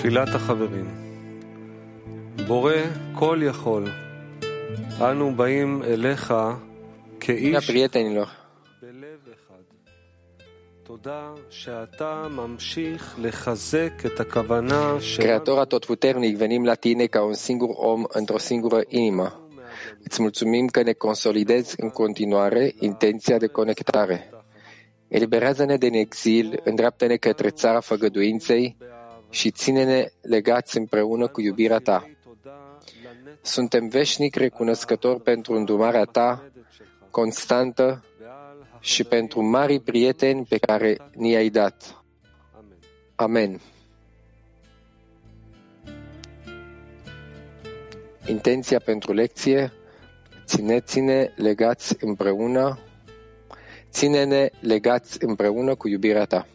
תפילת החברים. בורא כל יכול, אנו באים אליך Ia כאיש prietenilor, בלב אחד. תודה שאתה ממשיך לחזק את הכוונה Creator atotputernic, venim la tine ca un singur om într-o singură inimă. Îți mulțumim că ne consolidezi în continuare intenția de conectare. Eliberează-ne din exil, îndreaptă-ne către țara făgăduinței și ține-ne legați împreună cu iubirea ta. Suntem veșnic recunoscători pentru îndrumarea ta constantă și pentru mari prieteni pe care ni-ai dat. Amen. Intenția pentru lecție, țineți-ne legați împreună, ține-ne legați împreună cu iubirea ta.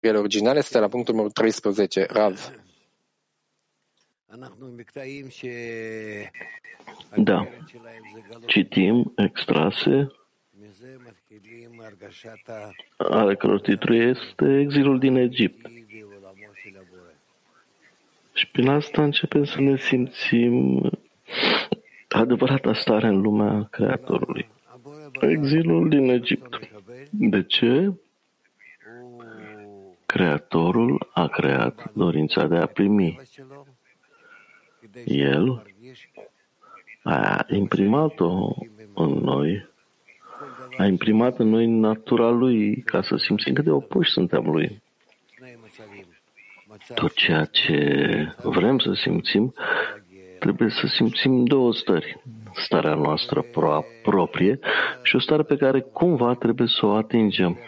El original este la punctul numărul 13, Rav. Da. Citim extrase ale căror titlu este Exilul din Egipt. Și prin asta începem să ne simțim adevărata stare în lumea Creatorului. Exilul din Egipt. De ce? Creatorul a creat dorința de a primi. El a imprimat-o în noi, a imprimat în noi natura lui ca să simțim cât de opuși suntem lui. Tot ceea ce vrem să simțim, trebuie să simțim două stări. Starea noastră pro- proprie și o stare pe care cumva trebuie să o atingem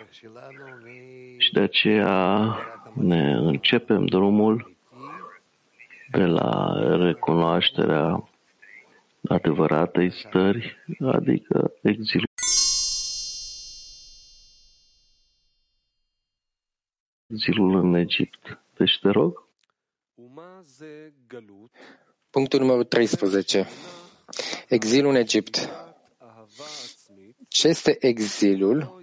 de aceea ne începem drumul de la recunoașterea adevăratei stări, adică exilul. Exilul în Egipt. Deci te rog. Punctul numărul 13. Exilul în Egipt. Ce este exilul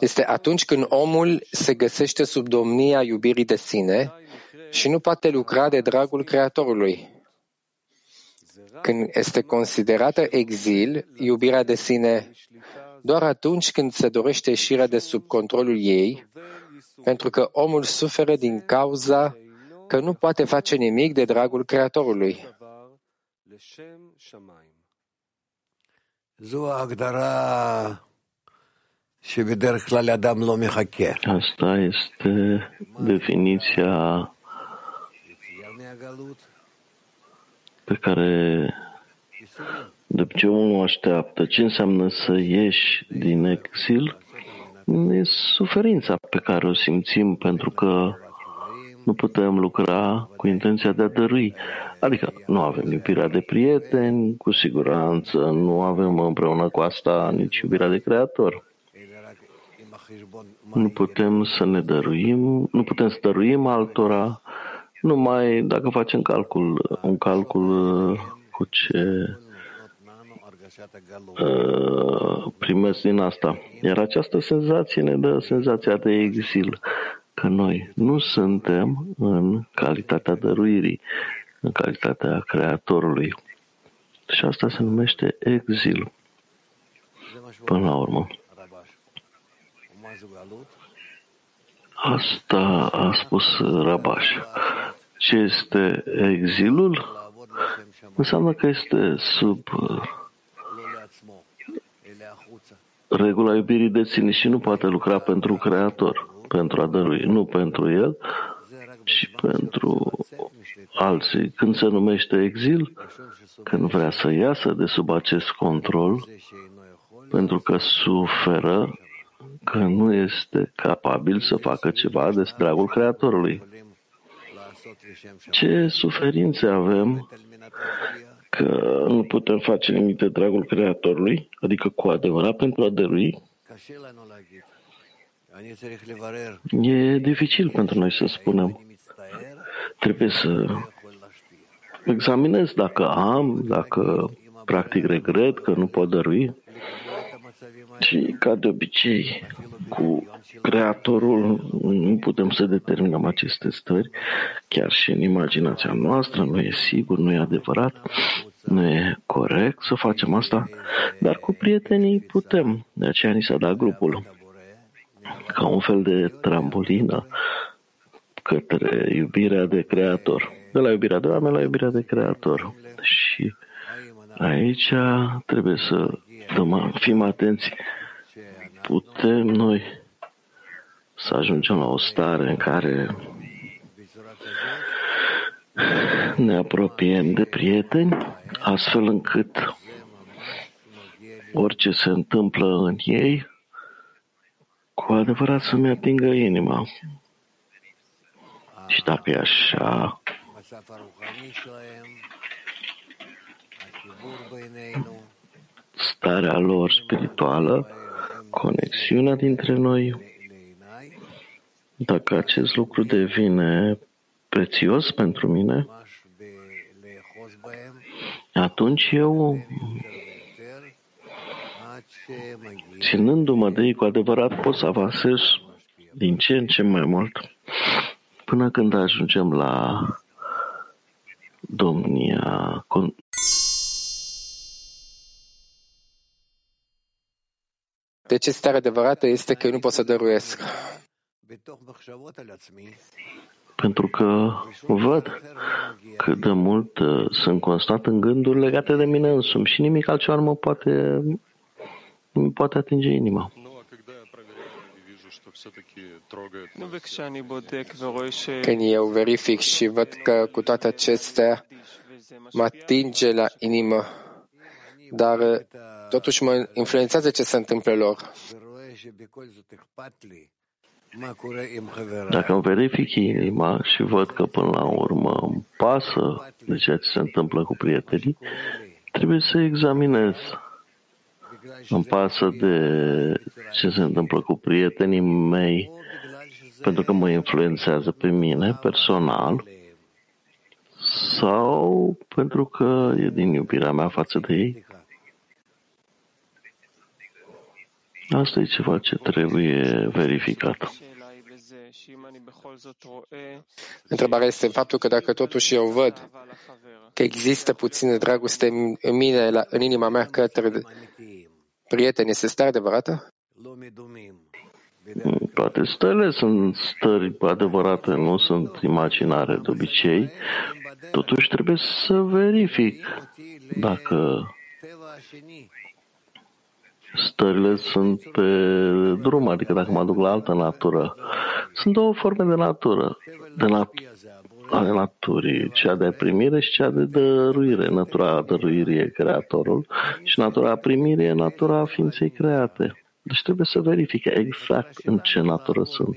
este atunci când omul se găsește sub domnia iubirii de sine și nu poate lucra de dragul Creatorului. Când este considerată exil, iubirea de sine, doar atunci când se dorește ieșirea de sub controlul ei, pentru că omul suferă din cauza că nu poate face nimic de dragul Creatorului. Zoa agdara Asta este definiția pe care de ce omul așteaptă. Ce înseamnă să ieși din exil? E suferința pe care o simțim pentru că nu putem lucra cu intenția de a dărui. Adică nu avem iubirea de prieteni, cu siguranță, nu avem împreună cu asta nici iubirea de creator. Nu putem să ne dăruim, nu putem să dăruim altora, numai dacă facem calcul, un calcul uh, cu ce uh, primesc din asta. Iar această senzație ne dă senzația de exil, că noi nu suntem în calitatea dăruirii, în calitatea creatorului. Și asta se numește exil, până la urmă. Asta a spus Rabaș. Ce este exilul? Înseamnă că este sub uh, regula iubirii de sine și nu poate lucra pentru Creator, pentru a dărui, nu pentru el, și pentru alții. Când se numește exil, când vrea să iasă de sub acest control, pentru că suferă că nu este capabil să facă ceva de dragul Creatorului. Ce suferințe avem că nu putem face nimic de dragul Creatorului, adică cu adevărat pentru a dărui, E dificil pentru noi să spunem. Trebuie să examinez dacă am, dacă practic regret că nu pot dărui. Și, ca de obicei, cu Creatorul nu putem să determinăm aceste stări, chiar și în imaginația noastră, nu e sigur, nu e adevărat, nu e corect să facem asta, dar cu prietenii putem, de aceea ni s-a dat grupul ca un fel de trambulină către iubirea de creator. De la iubirea de oameni la iubirea de creator. Și aici trebuie să dăm, fim atenți. Putem noi să ajungem la o stare în care ne apropiem de prieteni, astfel încât orice se întâmplă în ei, cu adevărat să-mi atingă inima. Și dacă e așa, starea lor spirituală, conexiunea dintre noi, dacă acest lucru devine prețios pentru mine, atunci eu, ținându-mă de ei cu adevărat, pot să avansez din ce în ce mai mult până când ajungem la domnia Deci starea adevărată este că eu nu pot să dăruiesc. Pentru că văd cât de mult uh, sunt constat în gânduri legate de mine însumi și nimic altceva nu mă poate, nu mi poate atinge inima. Când eu verific și văd că cu toate acestea mă atinge la inimă, dar uh, totuși mă influențează ce se întâmplă lor. Dacă îmi verific inima și văd că până la urmă îmi pasă de ceea ce se întâmplă cu prietenii, trebuie să examinez. Îmi pasă de ce se întâmplă cu prietenii mei pentru că mă influențează pe mine personal sau pentru că e din iubirea mea față de ei. Asta e ceva ce trebuie verificat. Întrebarea este faptul că dacă totuși eu văd că există puțină dragoste în mine, la, în inima mea către prieteni, este stare adevărată? Toate stările sunt stări adevărate, nu sunt imaginare de obicei. Totuși trebuie să verific dacă stările sunt pe drum, adică dacă mă duc la altă natură. Sunt două forme de natură, de nat- ale naturii, cea de primire și cea de dăruire. Natura dăruirii e creatorul și natura primirii e natura ființei create. Deci trebuie să verifice exact în ce natură sunt.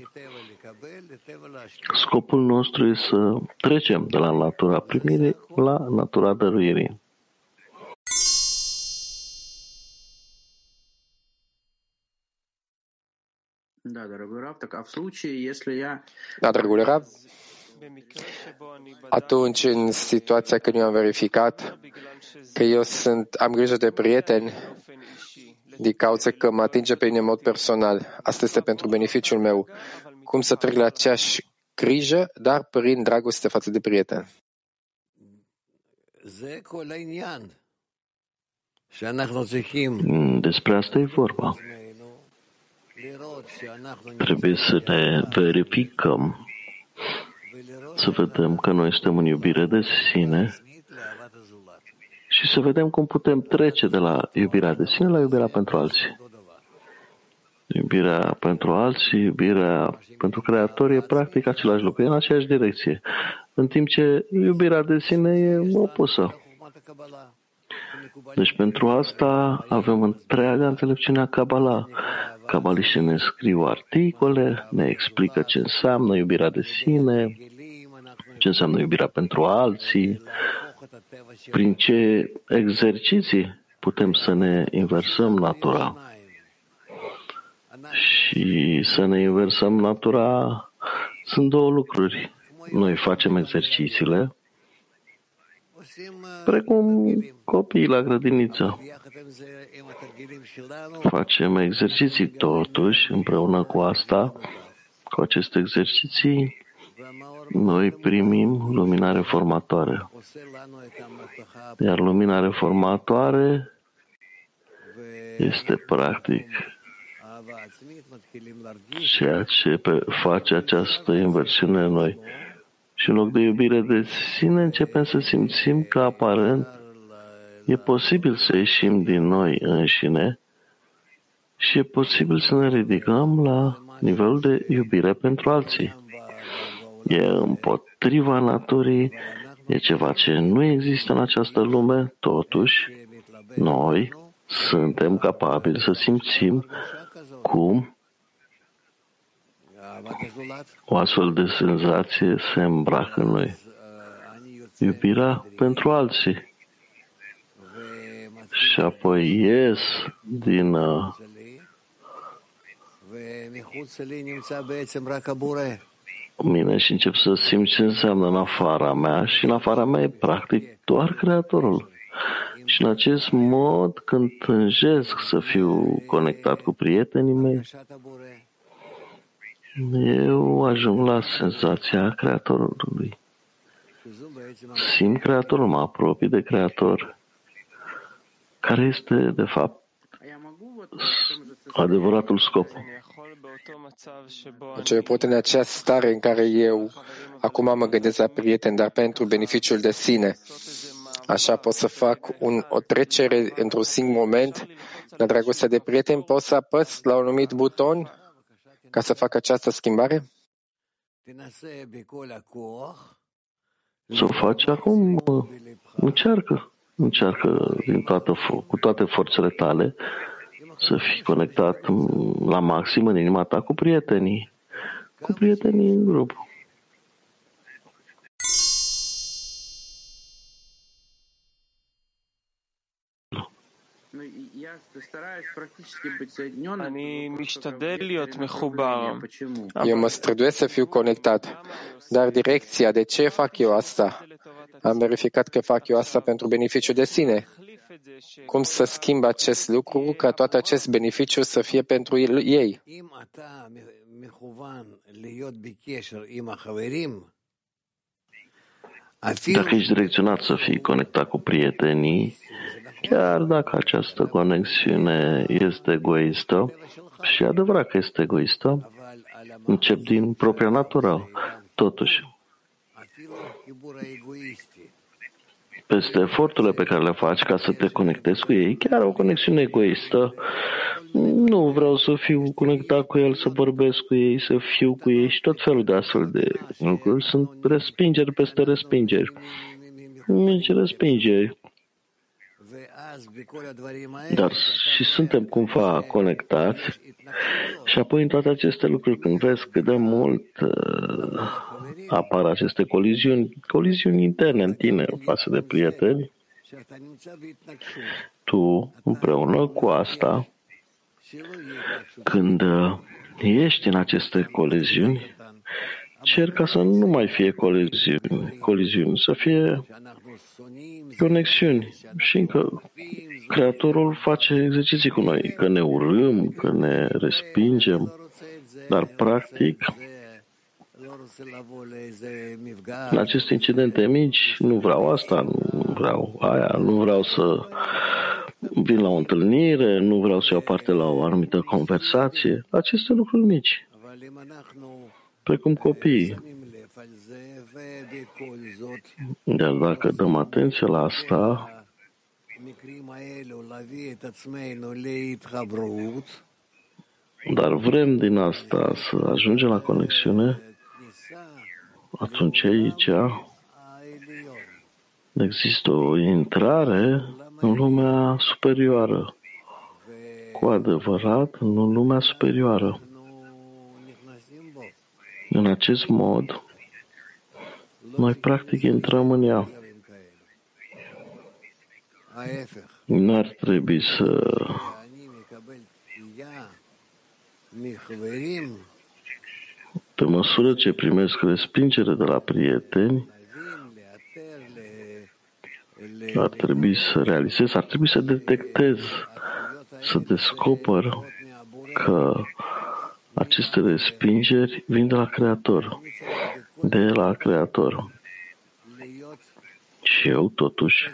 Scopul nostru este să trecem de la natura primirii la natura dăruirii. Да, дорогой Рав, так а в случае, если я... Da, dragul Rav, atunci, în situația când eu am verificat că eu sunt, am grijă de prieteni din cauza că mă atinge pe mine în mod personal, asta este pentru beneficiul meu, cum să trec la aceeași grijă, dar prin dragoste față de prieteni. Despre asta e vorba. Trebuie să ne verificăm, să vedem că noi suntem în iubire de sine și să vedem cum putem trece de la iubirea de sine la iubirea pentru alții. Iubirea pentru alții, iubirea pentru creator e practic același lucru, e în aceeași direcție. În timp ce iubirea de sine e opusă. Deci pentru asta avem întreaga înțelepciune a Kabbalah. Cabaliștii ne scriu articole, ne explică ce înseamnă iubirea de sine, ce înseamnă iubirea pentru alții, prin ce exerciții putem să ne inversăm natura. Și să ne inversăm natura sunt două lucruri. Noi facem exercițiile, precum copiii la grădiniță. facem exerciții totuși împreună cu asta, cu aceste exerciții, noi primim lumina reformatoare. Iar lumina reformatoare este practic ceea ce face această inversiune în noi. Și în loc de iubire de sine, începem să simțim că aparent e posibil să ieșim din noi înșine și e posibil să ne ridicăm la nivelul de iubire pentru alții. E împotriva naturii, e ceva ce nu există în această lume, totuși noi suntem capabili să simțim cum o astfel de senzație se îmbracă în noi. Iubirea pentru alții. Și apoi ies din uh, mine și încep să simt ce înseamnă în afara mea și în afara mea e practic doar Creatorul. Și în acest mod, când tânjesc să fiu conectat cu prietenii mei, eu ajung la senzația Creatorului. Simt Creatorul, mă apropii de Creator, care este, de fapt, adevăratul scop. Deci eu pot în această stare în care eu acum mă gândesc la prieten, dar pentru beneficiul de sine. Așa pot să fac un, o trecere într-un singur moment la dragostea de prieten, pot să apăs la un anumit buton ca să fac această schimbare? Să o faci acum, încearcă. Încearcă din toată, cu toate forțele tale să fii conectat la maxim în inima ta cu prietenii, cu prietenii în grup. Eu mă străduiesc să fiu conectat, dar direcția, de ce fac eu asta? Am verificat că fac eu asta pentru beneficiu de sine. Cum să schimb acest lucru ca tot acest beneficiu să fie pentru ei? Dacă ești direcționat să fii conectat cu prietenii, chiar dacă această conexiune este egoistă, și adevărat că este egoistă, încep din propria natură. Totuși, peste eforturile pe care le faci ca să te conectezi cu ei, chiar o conexiune egoistă, nu vreau să fiu conectat cu el, să vorbesc cu ei, să fiu cu ei și tot felul de astfel de lucruri. Sunt respingeri peste respingeri. Mici respingeri. Dar și suntem cumva conectați și apoi în toate aceste lucruri, când vezi cât de mult uh, apar aceste coliziuni, coliziuni interne în tine față de prieteni, tu împreună cu asta, când uh, ești în aceste coliziuni, cer ca să nu mai fie coliziuni, coliziuni să fie conexiuni. Și încă Creatorul face exerciții cu noi, că ne urâm, că ne respingem, dar practic în aceste incidente mici nu vreau asta, nu vreau aia, nu vreau să vin la o întâlnire, nu vreau să iau parte la o anumită conversație. Aceste lucruri mici, precum copiii. Dar dacă dăm atenție la asta, dar vrem din asta să ajungem la conexiune, atunci aici există o intrare în lumea superioară, cu adevărat în lumea superioară. În acest mod, noi practic intrăm în ea. N-ar trebui să pe măsură ce primesc respingere de la prieteni, ar trebui să realizez, ar trebui să detectez, să descoper că aceste respingeri vin de la Creator, de la Creator. Și eu, totuși,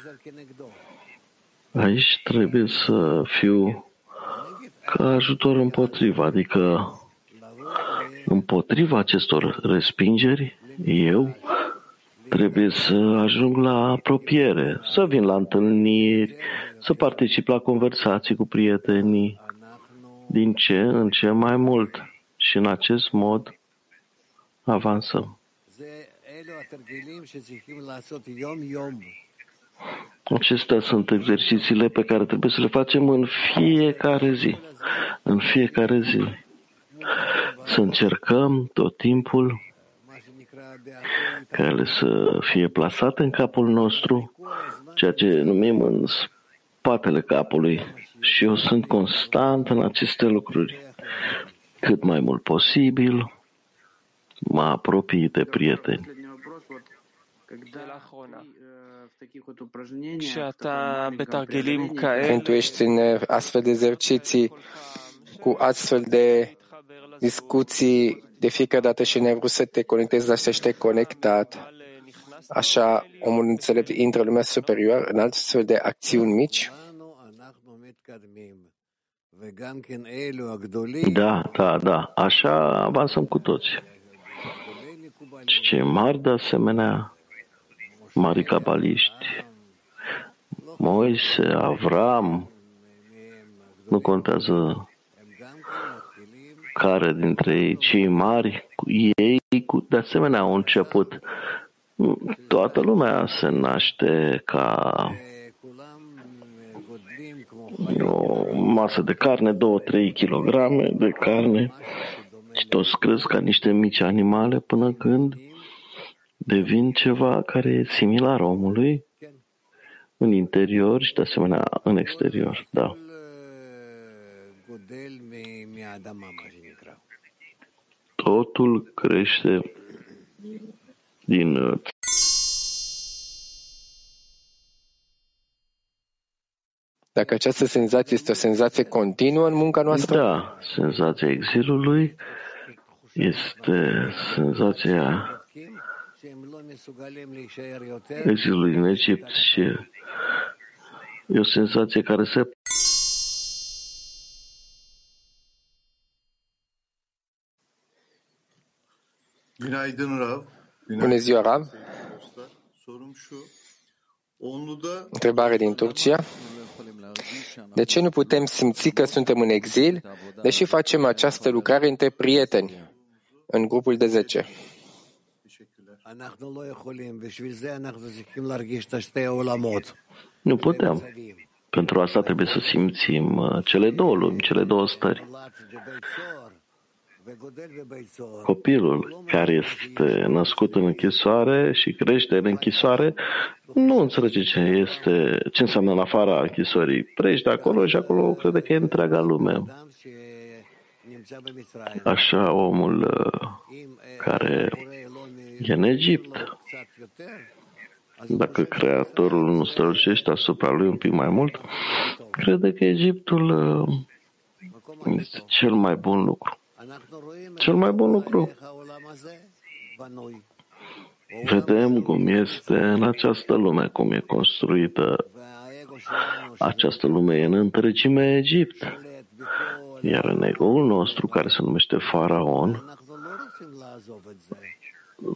aici trebuie să fiu ca ajutor împotriva, adică împotriva acestor respingeri, eu trebuie să ajung la apropiere, să vin la întâlniri, să particip la conversații cu prietenii, din ce în ce mai mult. Și în acest mod avansăm. Acestea sunt exercițiile pe care trebuie să le facem în fiecare zi. În fiecare zi. Să încercăm tot timpul ca ele să fie plasate în capul nostru, ceea ce numim în spatele capului. Și eu sunt constant în aceste lucruri. Cât mai mult posibil, mă apropii de prieteni. Când tu ești în astfel de exerciții cu astfel de discuții de fiecare dată și ne vrut să te conectezi la să ești conectat, așa omul înțelept intră în lumea superioară în astfel de acțiuni mici? Da, da, da. Așa avansăm cu toți. Și cei mari, de asemenea, mari cabaliști, Moise, Avram, nu contează care dintre ei, cei mari, ei de asemenea au început. Toată lumea se naște ca o masă de carne, 2-3 kg de carne și toți cresc ca niște mici animale până când devin ceva care e similar omului în interior și de asemenea în exterior. Da. Totul crește din uh, Dacă această senzație este o senzație continuă în munca noastră? Da, senzația exilului este senzația exilului în Egipt și e o senzație care se Günaydın Rav. Bună ziua, Rav. Sorum şu. Onlu'da Întrebare din Turcia. De ce nu putem simți că suntem în exil, deși facem această lucrare între prieteni, în grupul de 10? Nu putem. Pentru asta trebuie să simțim uh, cele două lumi, cele două stări. Copilul care este născut în închisoare și crește în închisoare nu înțelege ce este, ce înseamnă în afara închisorii. Prești de acolo și acolo crede că e întreaga lume. Așa omul uh, care e în Egipt, dacă Creatorul nu strălucește asupra lui un pic mai mult, crede că Egiptul uh, este cel mai bun lucru. Cel mai bun lucru. Vedem cum este în această lume, cum e construită. Această lume e în întregime Egipt. Iar în ego-ul nostru, care se numește Faraon,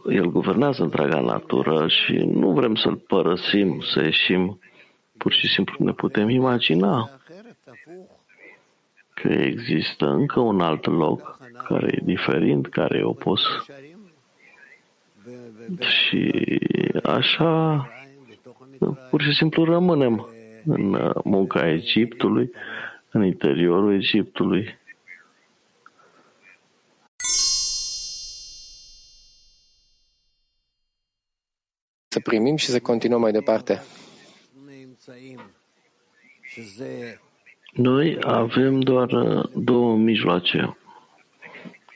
el guvernează întreaga natură și nu vrem să-l părăsim, să ieșim. Pur și simplu ne putem imagina că există încă un alt loc care e diferit, care e opus. Și așa, pur și simplu rămânem în munca Egiptului, în interiorul Egiptului. Să primim și să continuăm mai departe. Noi avem doar uh, două mijloace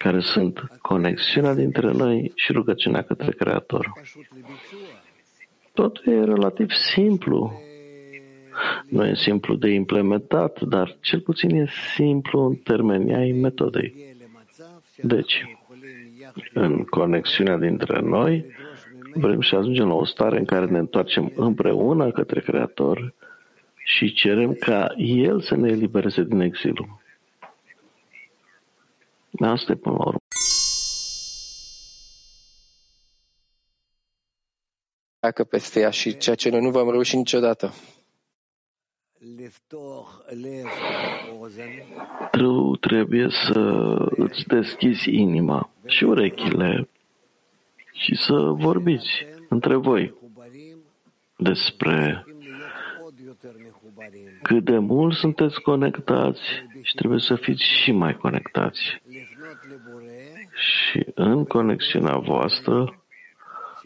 care sunt conexiunea dintre noi și rugăciunea către Creator. Totul e relativ simplu. Nu e simplu de implementat, dar cel puțin e simplu în termenii ai metodei. Deci, în conexiunea dintre noi, vrem să ajungem la o stare în care ne întoarcem împreună către Creator și cerem ca El să ne elibereze din exilul. Asta e până la urmă. Dacă peste ea și ceea ce noi nu vom reuși niciodată. Tu trebuie să îți deschizi inima și urechile și să vorbiți între voi despre cât de mult sunteți conectați și trebuie să fiți și mai conectați. Și în conexiunea voastră,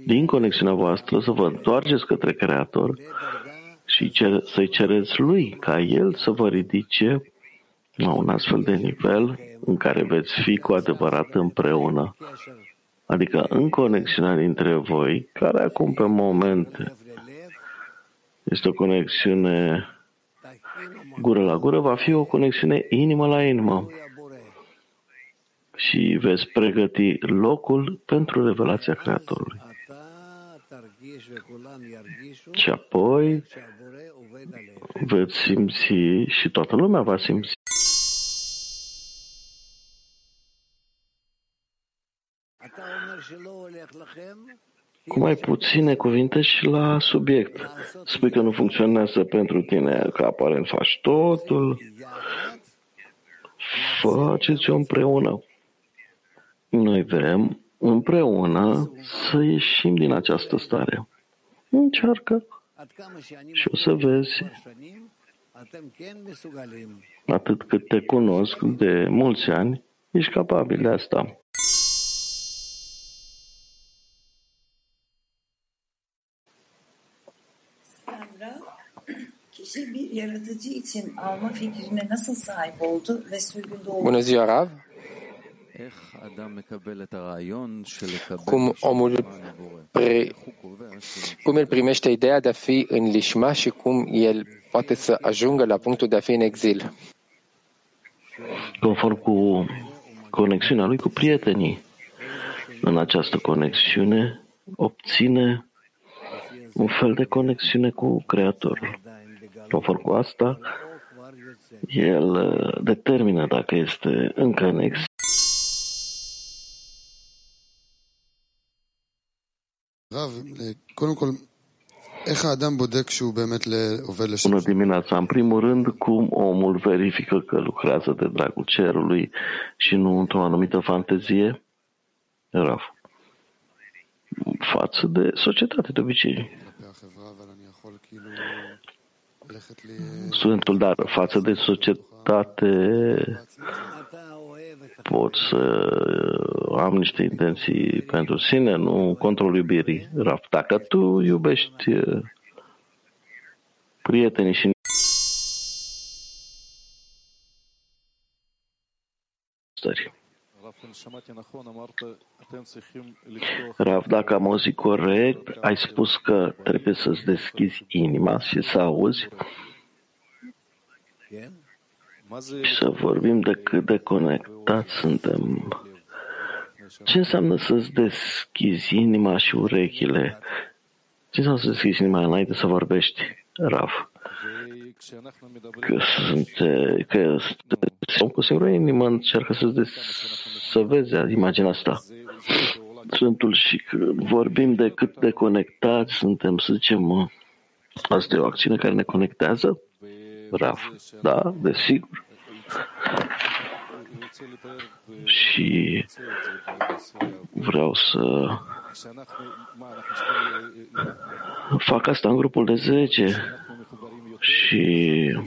din conexiunea voastră, să vă întoarceți către Creator și cer, să-i cereți lui ca el să vă ridice la un astfel de nivel în care veți fi cu adevărat împreună. Adică în conexiunea dintre voi, care acum pe moment este o conexiune gură la gură, va fi o conexiune inimă la inimă. Și veți pregăti locul pentru revelația Creatorului. Și apoi veți simți și toată lumea va simți cu mai puține cuvinte și la subiect. Spui că nu funcționează pentru tine, că aparent faci totul. Faceți-o împreună. Noi vrem împreună să ieșim din această stare. Încearcă și o să vezi atât cât te cunosc de mulți ani, ești capabil de asta. kişi bir yaratıcı için alma fikrine nasıl sahip oldu ve sürgünde oldu? Bună ziua, Rav! Cum omul pre, cum el primește ideea de a fi în lișma și cum el poate să ajungă la punctul de a fi în exil. Conform cu conexiunea lui cu prietenii. În această conexiune obține un fel de conexiune cu Creatorul. Conform cu asta, el uh, determină dacă este încă în exil Bună dimineața! În primul rând, cum omul verifică că lucrează de dragul cerului și nu într-o anumită fantezie? Raf. Față de societate, de obicei. Studentul, dar față de societate pot să am niște intenții pentru sine, nu control iubirii. Raf, dacă tu iubești uh, prietenii și stări. Rav, dacă am auzit corect, ai spus că trebuie să-ți deschizi inima și să auzi și să vorbim de cât de conectați suntem. Ce înseamnă să-ți deschizi inima și urechile? Ce înseamnă să deschizi inima înainte să vorbești, Rav? Că sunt, că sunt cu singură inimă încearcă să, des, să vezi imaginea asta. Sfântul și că vorbim de cât de conectați suntem, să zicem, asta e o acțiune care ne conectează? Raf, da, desigur. Și vreau să fac asta în grupul de 10 și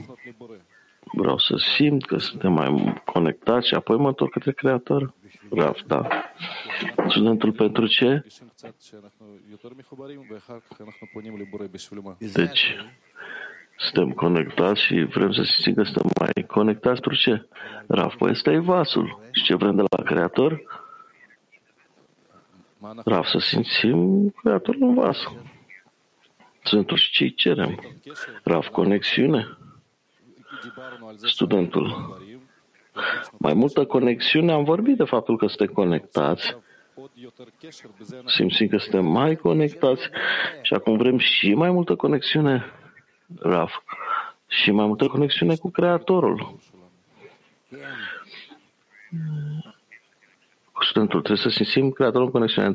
vreau să simt că suntem mai conectați și apoi mă întorc către Creator. Raf, da. Studentul pentru ce? Deci, suntem conectați și vrem să simțim că suntem mai conectați pentru ce? Raf, păi ăsta e vasul. Și ce vrem de la Creator? Raf, să simțim Creatorul în vas. Sunt toți ce cerem. Rav, conexiune? Studentul. Mai multă conexiune, am vorbit de faptul că suntem conectați. Simțim că suntem mai conectați și acum vrem și mai multă conexiune, Raf, și mai multă conexiune cu Creatorul. Studentul trebuie să simțim Creatorul în conexiune.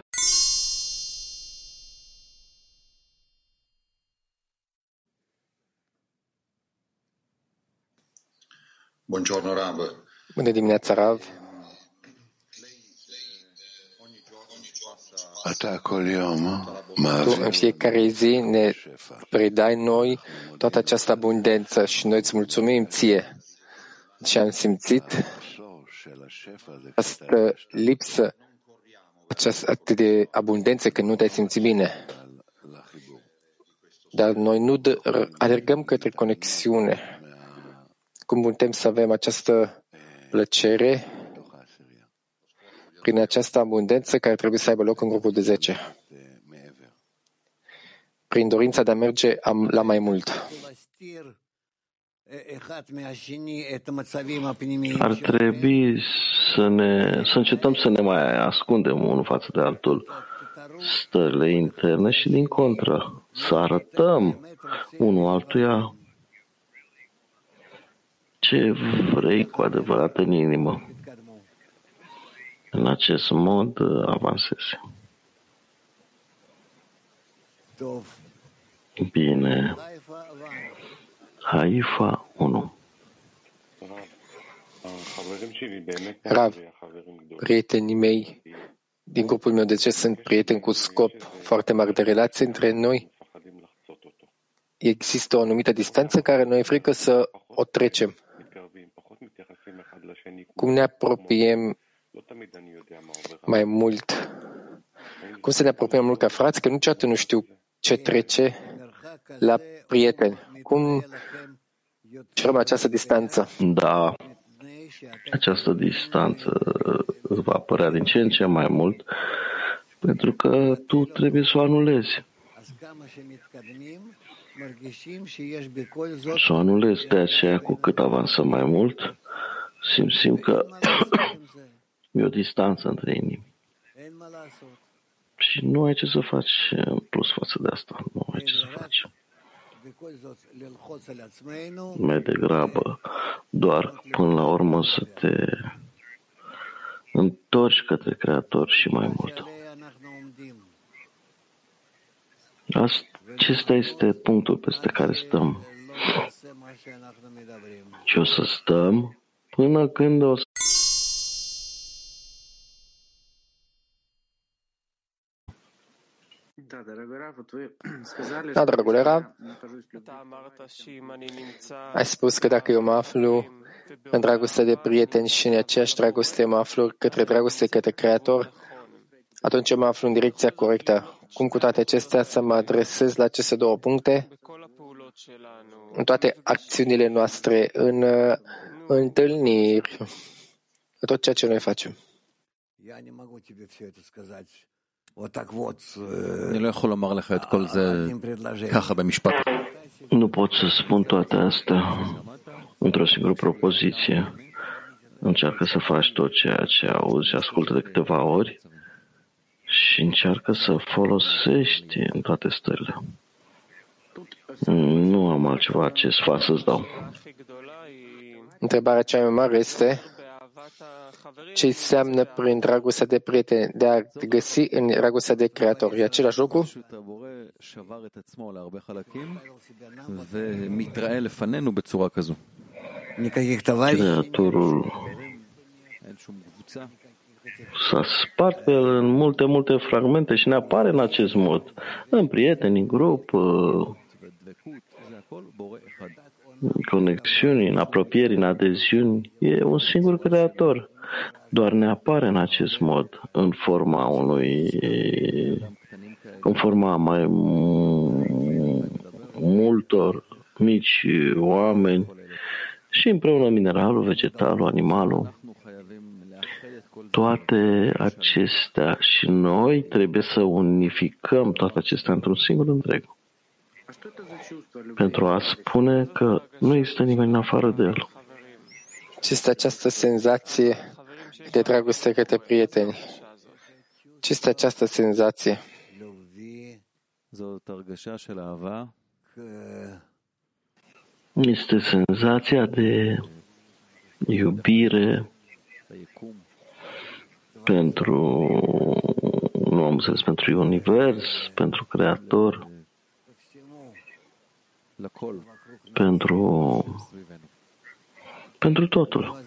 Buongiorno Rav. Bună dimineața, Rav. Tu în fiecare zi ne predai noi toată această abundență și noi îți mulțumim ție. Și am simțit această lipsă, această atât de abundență când nu te-ai simțit bine. Dar noi nu alergăm către conexiune. Cum putem să avem această plăcere prin această abundență care trebuie să aibă loc în grupul de 10. Prin dorința de a merge la mai mult. Ar trebui să, ne, să încetăm să ne mai ascundem unul față de altul stările interne și din contră să arătăm unul altuia ce vrei cu adevărat în inimă. În acest mod avansezi. Bine. Haifa 1. Rav, prietenii mei din grupul meu de ce sunt prieteni cu scop foarte mare de relație între noi. Există o anumită distanță care noi e frică să o trecem. Cum ne apropiem mai mult? Cum să ne apropiem mult ca frați? Că niciodată nu știu ce trece la prieteni. Cum cerem această distanță? Da, această distanță va apărea din ce în ce mai mult pentru că tu trebuie să o anulezi. Să o anulezi de aceea cu cât avansăm mai mult, simțim că e o distanță între inimi. Și nu ai ce să faci în plus față de asta. Nu ai ce să faci. Mai degrabă, doar până la urmă să te întorci către Creator și mai mult. Acesta este punctul peste care stăm. Și o să stăm până când o Da, dragule Rav, ai spus că dacă eu mă aflu în dragoste de prieteni și în aceeași dragoste mă aflu către dragoste către Creator, atunci mă aflu în direcția corectă. Cum cu toate acestea să mă adresez la aceste două puncte? În toate acțiunile noastre, în întâlniri, în tot ceea ce noi facem. אני לא יכול לומר לך את כל זה ככה במשפט. Nu pot să spun toate astea într-o singură propoziție. Încearcă să faci tot ceea ce auzi, ascultă de câteva ori și încearcă să folosești în toate stările. Nu am altceva ce sfat să-ți dau. Întrebarea cea mai mare este ce înseamnă prin dragostea de prieteni, de a găsi în dragostea de creator. E același lucru? Creatorul s-a spart pe el în multe, multe fragmente și ne apare în acest mod. În prieteni, în grup, conexiuni, în apropieri, în adeziuni, e un singur creator. Doar ne apare în acest mod, în forma unui, în forma mai multor mici oameni și împreună mineralul, vegetalul, animalul. Toate acestea și noi trebuie să unificăm toate acestea într-un singur întreg. pentru a spune că nu există nimeni în afară de el. Ce este această senzație de dragoste către prieteni? Ce este această senzație? Este senzația de iubire pentru, nu am înțeles, pentru univers, pentru creator, pentru, pentru totul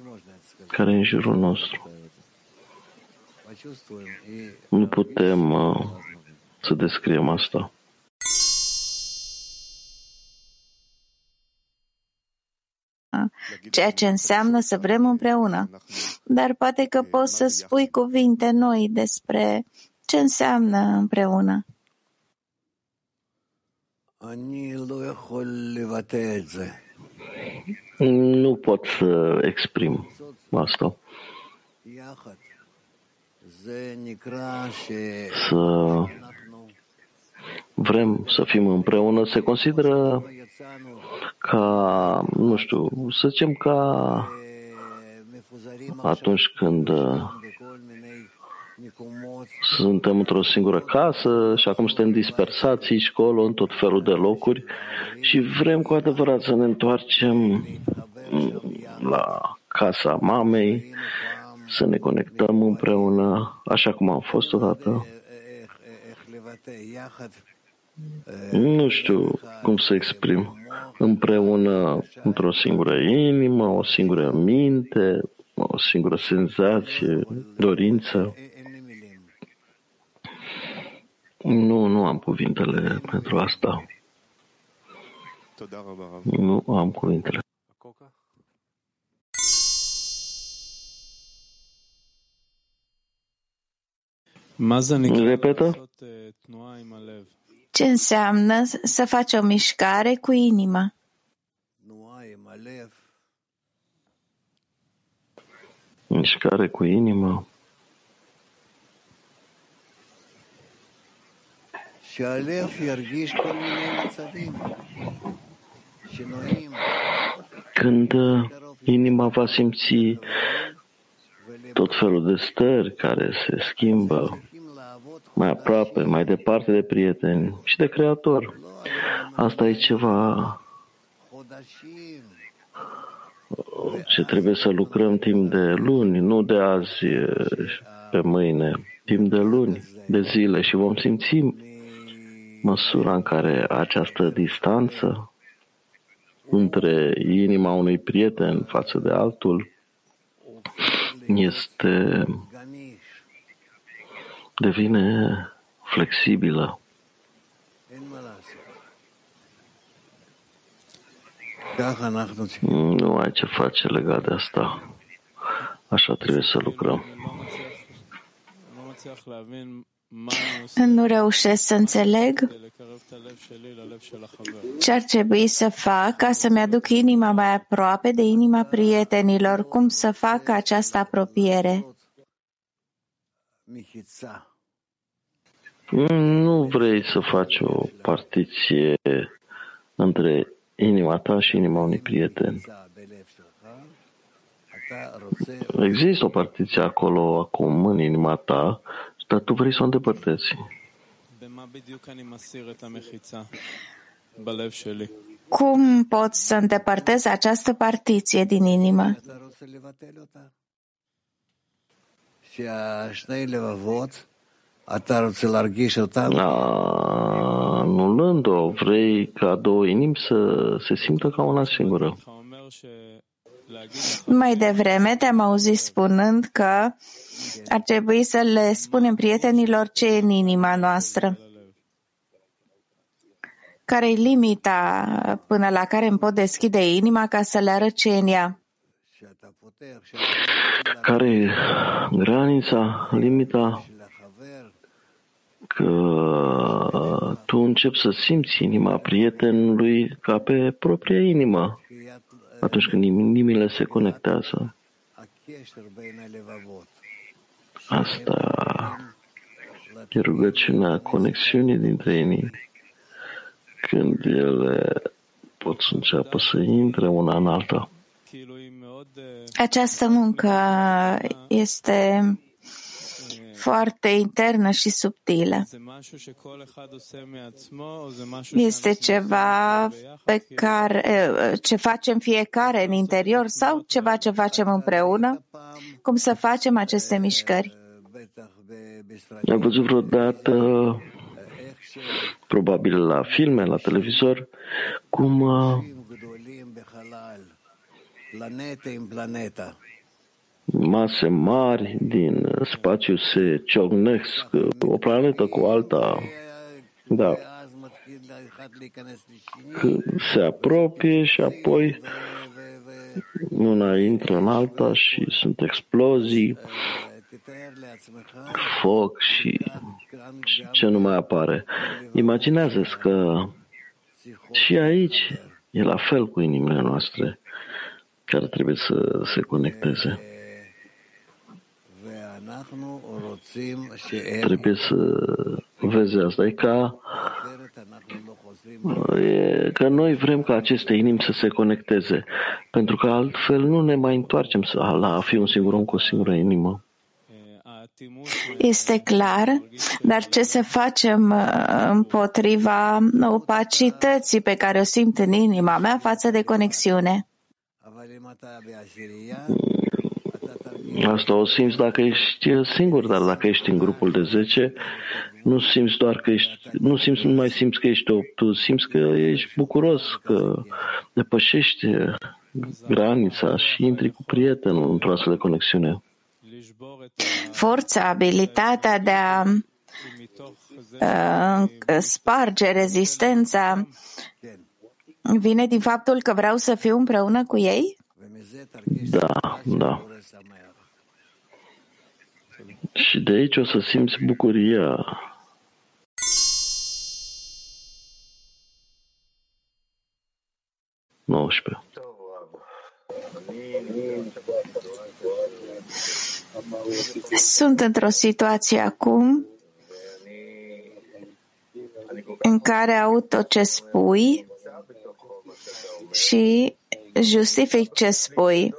care e în jurul nostru. Nu putem uh, să descriem asta. ceea ce înseamnă să vrem împreună. Dar poate că poți să spui cuvinte noi despre ce înseamnă împreună. Nu pot să exprim asta. Să vrem să fim împreună. Se consideră ca, nu știu, să zicem ca atunci când suntem într-o singură casă și acum suntem dispersați aici acolo în tot felul de locuri. Și vrem cu adevărat să ne întoarcem la casa mamei, să ne conectăm împreună, așa cum am fost odată. Nu știu cum să exprim. Împreună, într-o singură inimă, o singură minte, o singură senzație, dorință. Nu, nu am cuvintele pentru asta. Nu am cuvintele. Repetă? Ce înseamnă să faci o mișcare cu inima? Mișcare cu inima. Când uh, inima va simți tot felul de stări care se schimbă mai aproape, mai departe de prieteni și de Creator. Asta e ceva ce trebuie să lucrăm timp de luni, nu de azi pe mâine, timp de luni, de zile și vom simți măsura în care această distanță între inima unui prieten față de altul este devine flexibilă. Nu ai ce face legat de asta. Așa trebuie să lucrăm. Nu reușesc să înțeleg ce ar trebui să fac ca să-mi aduc inima mai aproape de inima prietenilor, cum să fac această apropiere. Nu vrei să faci o partiție între inima ta și inima unui prieten. Există o partiție acolo acum în inima ta, dar tu vrei să o îndepărtezi. Cum pot să îndepărtez această partiție din inimă? Anulând-o, vrei ca două inimi să se simtă ca una singură. Mai devreme te-am auzit spunând că ar trebui să le spunem prietenilor ce e în inima noastră. Care e limita până la care îmi pot deschide inima ca să le arăt ce e în ea? Care e granița, limita că tu începi să simți inima prietenului ca pe propria inimă atunci când inimile se conectează. Asta e rugăciunea conexiunii dintre inimi când ele pot să înceapă să intre una în alta. Această muncă este foarte internă și subtilă. Este ceva pe care, ce facem fiecare în interior sau ceva ce facem împreună? Cum să facem aceste mișcări? Am văzut vreodată, probabil la filme, la televizor, cum uh, mase mari din spațiu se ciocnesc o planetă cu alta. Da. Se apropie și apoi una intră în alta și sunt explozii, foc și ce nu mai apare. Imaginează-ți că și aici e la fel cu inimile noastre care trebuie să se conecteze. Trebuie să vezi asta. E ca e că noi vrem ca aceste inimi să se conecteze, pentru că altfel nu ne mai întoarcem la a fi un singur om cu o singură inimă. Este clar, dar ce să facem uh, împotriva opacității pe care o simt în inima mea față de conexiune? Asta o simți dacă ești singur, dar dacă ești în grupul de 10, nu simți doar că ești, nu simți, nu mai simți că ești 8, tu simți că ești bucuros, că depășești granița și intri cu prietenul într-o astfel de conexiune. Forța, abilitatea de a uh, sparge rezistența vine din faptul că vreau să fiu împreună cu ei? Da, da. Și de aici o să simți bucuria. Nouăsprezece. Sunt într-o situație acum în care aud tot ce spui și justific ce spui.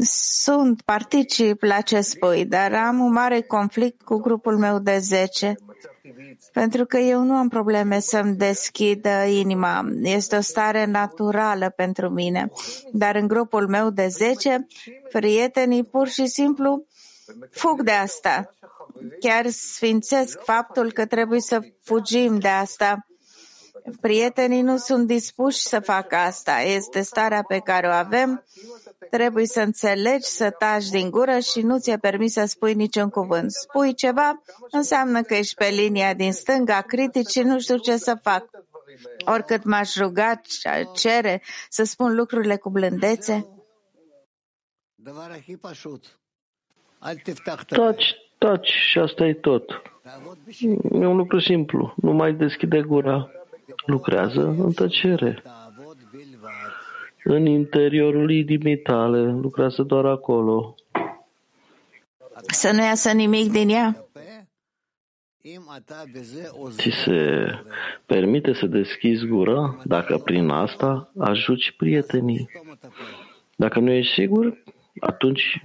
Sunt, particip la ce spui, dar am un mare conflict cu grupul meu de 10. Pentru că eu nu am probleme să-mi deschid inima. Este o stare naturală pentru mine. Dar în grupul meu de 10, prietenii pur și simplu fug de asta. Chiar sfințesc faptul că trebuie să fugim de asta Prietenii nu sunt dispuși să facă asta. Este starea pe care o avem. Trebuie să înțelegi, să taci din gură și nu ți-e permis să spui niciun cuvânt. Spui ceva, înseamnă că ești pe linia din stânga, critici și nu știu ce să fac. Oricât m-aș ruga, cere să spun lucrurile cu blândețe. Taci, taci și asta e tot. E un lucru simplu. Nu mai deschide gura lucrează în tăcere. În interiorul inimii tale, lucrează doar acolo. Să nu iasă nimic din ea? Ți se permite să deschizi gura dacă prin asta ajuți prietenii. Dacă nu ești sigur, atunci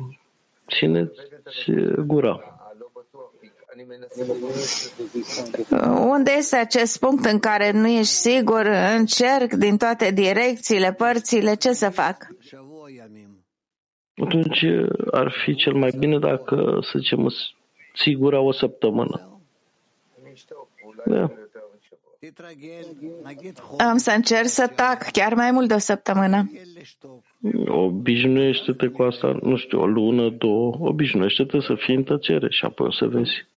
ține gura. Unde este acest punct în care nu ești sigur, încerc din toate direcțiile, părțile, ce să fac? Atunci ar fi cel mai bine dacă, să zicem, sigura o săptămână. Da. Am să încerc să tac chiar mai mult de o săptămână. Obișnuiește-te cu asta, nu știu, o lună, două, obișnuiește-te să fii în tăcere și apoi o să vezi.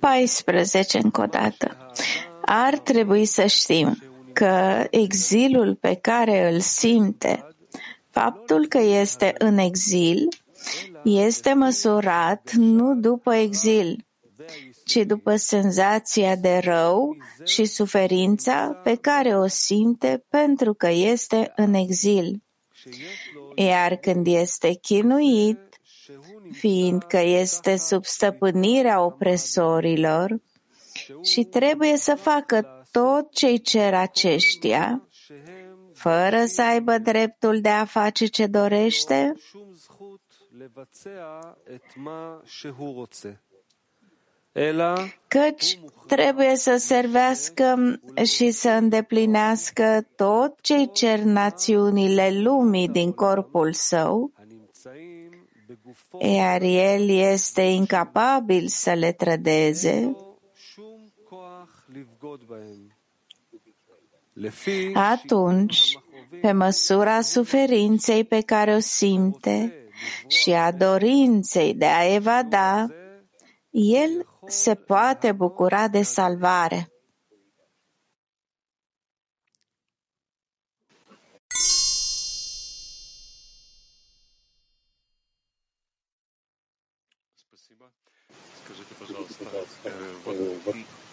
14 încă o dată. Ar trebui să știm că exilul pe care îl simte, faptul că este în exil, este măsurat nu după exil, ci după senzația de rău și suferința pe care o simte pentru că este în exil. Iar când este chinuit fiindcă este sub stăpânirea opresorilor și trebuie să facă tot ce cer aceștia, fără să aibă dreptul de a face ce dorește? Căci trebuie să servească și să îndeplinească tot ce cer națiunile lumii din corpul său, iar el este incapabil să le trădeze, atunci, pe măsura suferinței pe care o simte și a dorinței de a evada, el se poate bucura de salvare.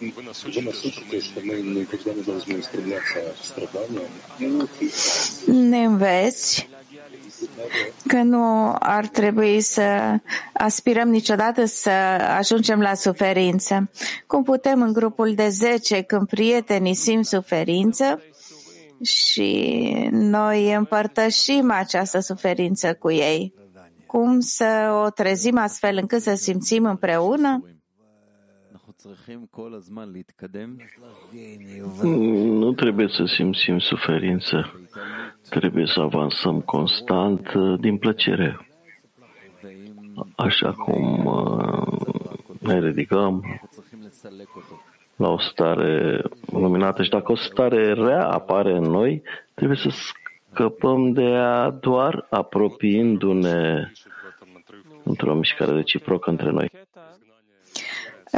Вы нас учите, что мы никогда не должны стремляться к страданию. Ne înveți că nu ar trebui să aspirăm niciodată să ajungem la suferință. Cum putem în grupul de 10, când prietenii simt suferință și noi împărtășim această suferință cu ei, cum să o trezim astfel încât să simțim împreună? Nu trebuie să simțim suferință. Trebuie să avansăm constant uh, din plăcere. Așa cum uh, ne ridicăm la o stare luminată și dacă o stare rea apare în noi, trebuie să scăpăm de ea doar apropiindu-ne într-o mișcare reciprocă între noi.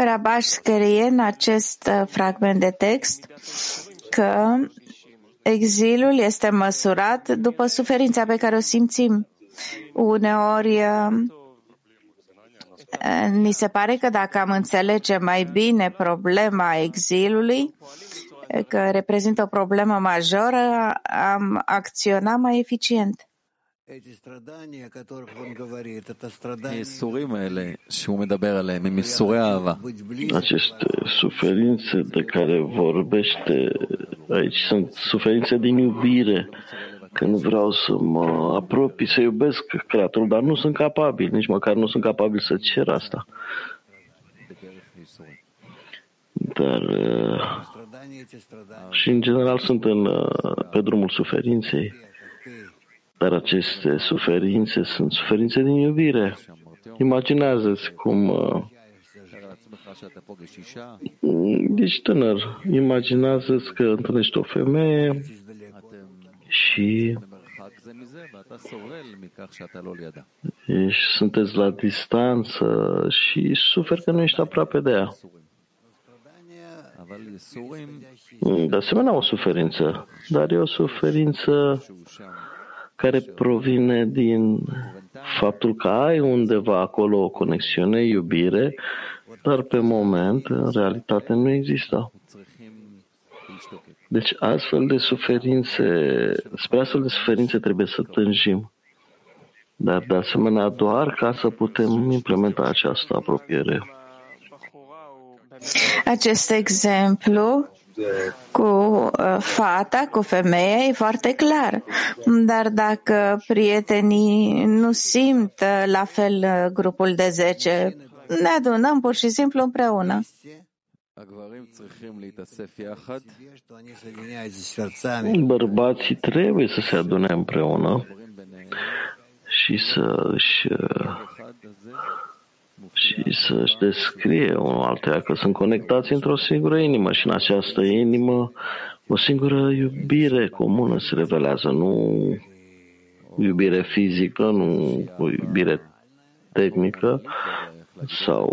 Rabaș scrie în acest uh, fragment de text că exilul este măsurat după suferința pe care o simțim. Uneori uh, ni se pare că dacă am înțelege mai bine problema exilului, că reprezintă o problemă majoră, am acționat mai eficient. Aceste suferințe de care vorbește aici sunt suferințe din iubire, că nu vreau să mă apropii, să iubesc Creatorul, dar nu sunt capabil, nici măcar nu sunt capabil să cer asta. Dar și în general sunt în, pe drumul suferinței. Dar aceste suferințe sunt suferințe din iubire. Imaginează-ți cum uh, ești tânăr. Imaginează-ți că întâlnești o femeie și ești, sunteți la distanță și suferi că nu ești aproape de ea. De asemenea, o suferință, dar e o suferință care provine din faptul că ai undeva acolo o conexiune, iubire, dar pe moment, în realitate, nu există. Deci astfel de suferințe, spre astfel de suferințe trebuie să tânjim. Dar de asemenea doar ca să putem implementa această apropiere. Acest exemplu cu uh, fata, cu femeia, e foarte clar. Dar dacă prietenii nu simt uh, la fel uh, grupul de 10, ne adunăm pur și simplu împreună. Bărbații trebuie să se adune împreună și să își și să-și descrie unul altuia că sunt conectați într-o singură inimă și în această inimă o singură iubire comună se revelează, nu iubire fizică, nu o iubire tehnică sau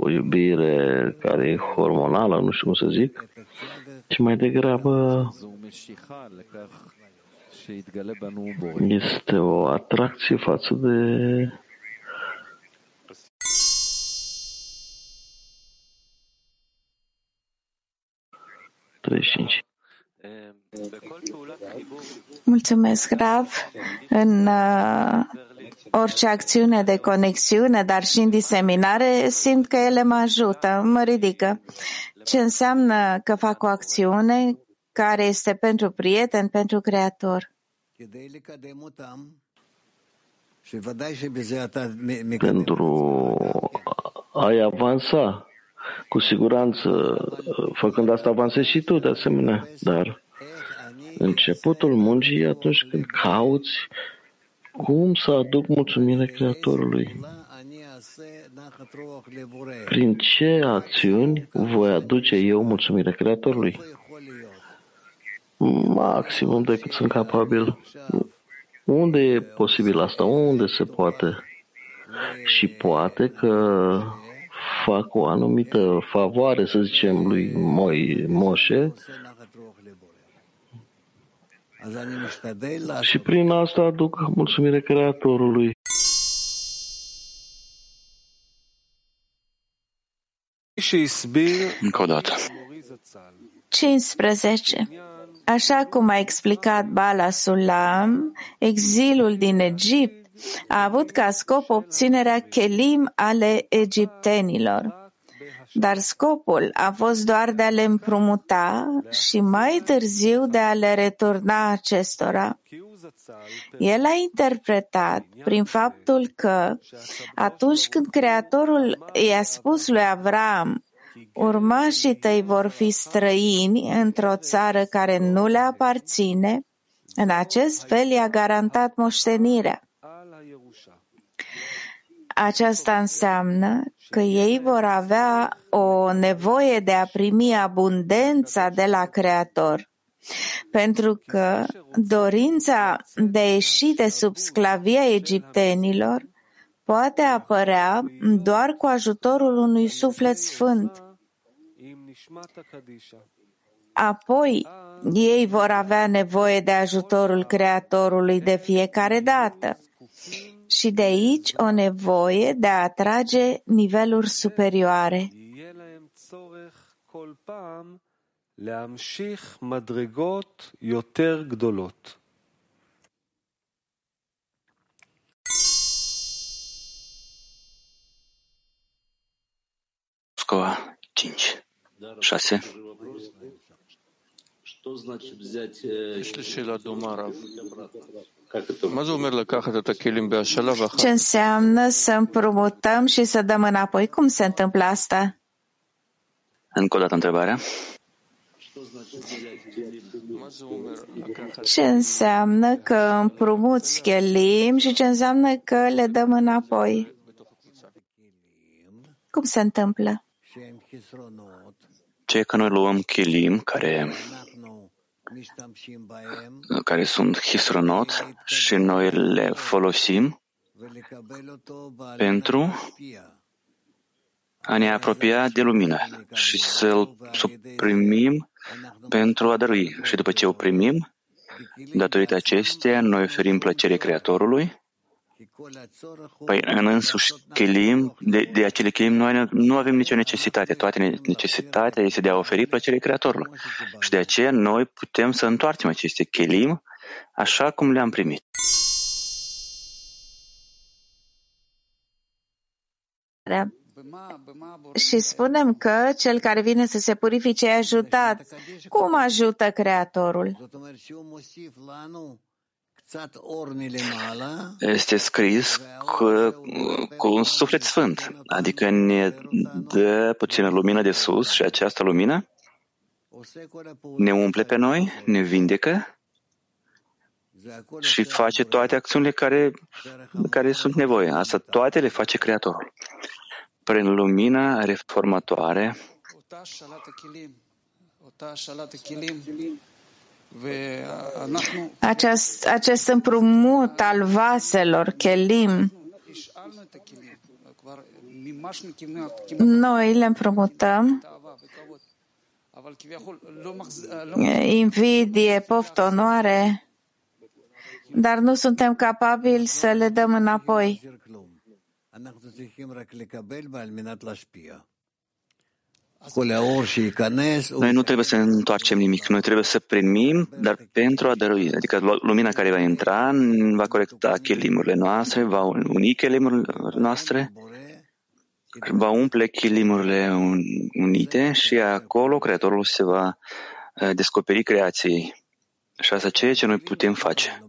o iubire care e hormonală, nu știu cum să zic, ci mai degrabă este o atracție față de 35. Mulțumesc, Rav. În uh, orice acțiune de conexiune, dar și în diseminare, simt că ele mă ajută, mă ridică. Ce înseamnă că fac o acțiune care este pentru prieten, pentru creator? Pentru a-i avansa, cu siguranță, făcând asta avansezi și tu de asemenea, dar începutul muncii e atunci când cauți cum să aduc mulțumire Creatorului. Prin ce acțiuni voi aduce eu mulțumire Creatorului? Maximum decât sunt capabil. Unde e posibil asta? Unde se poate? Și poate că fac o anumită favoare, să zicem, lui Moi, Moșe și prin asta aduc mulțumire Creatorului. Încă o dată. 15. Așa cum a explicat Bala Sulam, exilul din Egipt a avut ca scop obținerea chelim ale egiptenilor. Dar scopul a fost doar de a le împrumuta și mai târziu de a le returna acestora. El a interpretat prin faptul că atunci când Creatorul i-a spus lui Avram urmașii tăi vor fi străini într-o țară care nu le aparține, în acest fel i-a garantat moștenirea. Aceasta înseamnă că ei vor avea o nevoie de a primi abundența de la Creator, pentru că dorința de a ieși de sub sclavia egiptenilor poate apărea doar cu ajutorul unui suflet sfânt. Apoi, ei vor avea nevoie de ajutorul Creatorului de fiecare dată și de aici o nevoie de a atrage niveluri superioare. להמשיך מדרגות יותר גדולות. Moscova 5, 6. יש לי שאלה דומה, רב. מה זה Ce înseamnă să împrumutăm și să dăm înapoi? Cum se întâmplă asta? Încă o dată întrebarea. Ce înseamnă că împrumuți chelim și ce înseamnă că le dăm înapoi? Cum se întâmplă? Ce că noi luăm chelim care care sunt hisronot și noi le folosim pentru a ne apropia de lumină și să-l suprimim pentru a dărui. Și după ce o primim, datorită acestea, noi oferim plăcere Creatorului. Păi în însuși chelim, de, de acele chelim, noi nu avem nicio necesitate. Toate necesitatea este de a oferi plăcere Creatorului. Și de aceea noi putem să întoarcem aceste chelim așa cum le-am primit. Și spunem că cel care vine să se purifice e ajutat. Cum ajută Creatorul? Este scris cu, cu un suflet sfânt, adică ne dă puțină lumină de sus și această lumină ne umple pe noi, ne vindecă și face toate acțiunile care, care sunt nevoie. Asta toate le face Creatorul. Prin lumina reformatoare, acest, acest împrumut al vaselor, chelim, noi le împrumutăm. Invidie, poftonoare, dar nu suntem capabili să le dăm înapoi. Noi nu trebuie să întoarcem nimic, noi trebuie să primim, dar pentru a dărui. Adică lumina care va intra va corecta chilimurile noastre, va uni chilimurile noastre, va umple chilimurile unite și acolo Creatorul se va eh, descoperi creației. Și asta ceea ce noi putem face.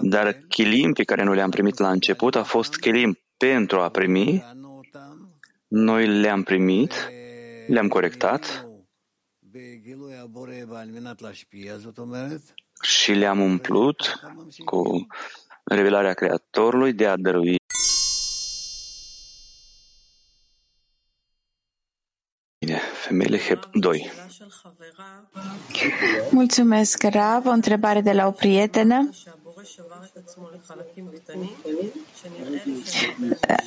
Dar chilim pe care noi le-am primit la început a fost chilim pentru a primi noi le-am primit, le-am corectat și le-am umplut cu revelarea Creatorului de a dărui femeile HEP 2. Mulțumesc, Rav. O întrebare de la o prietenă.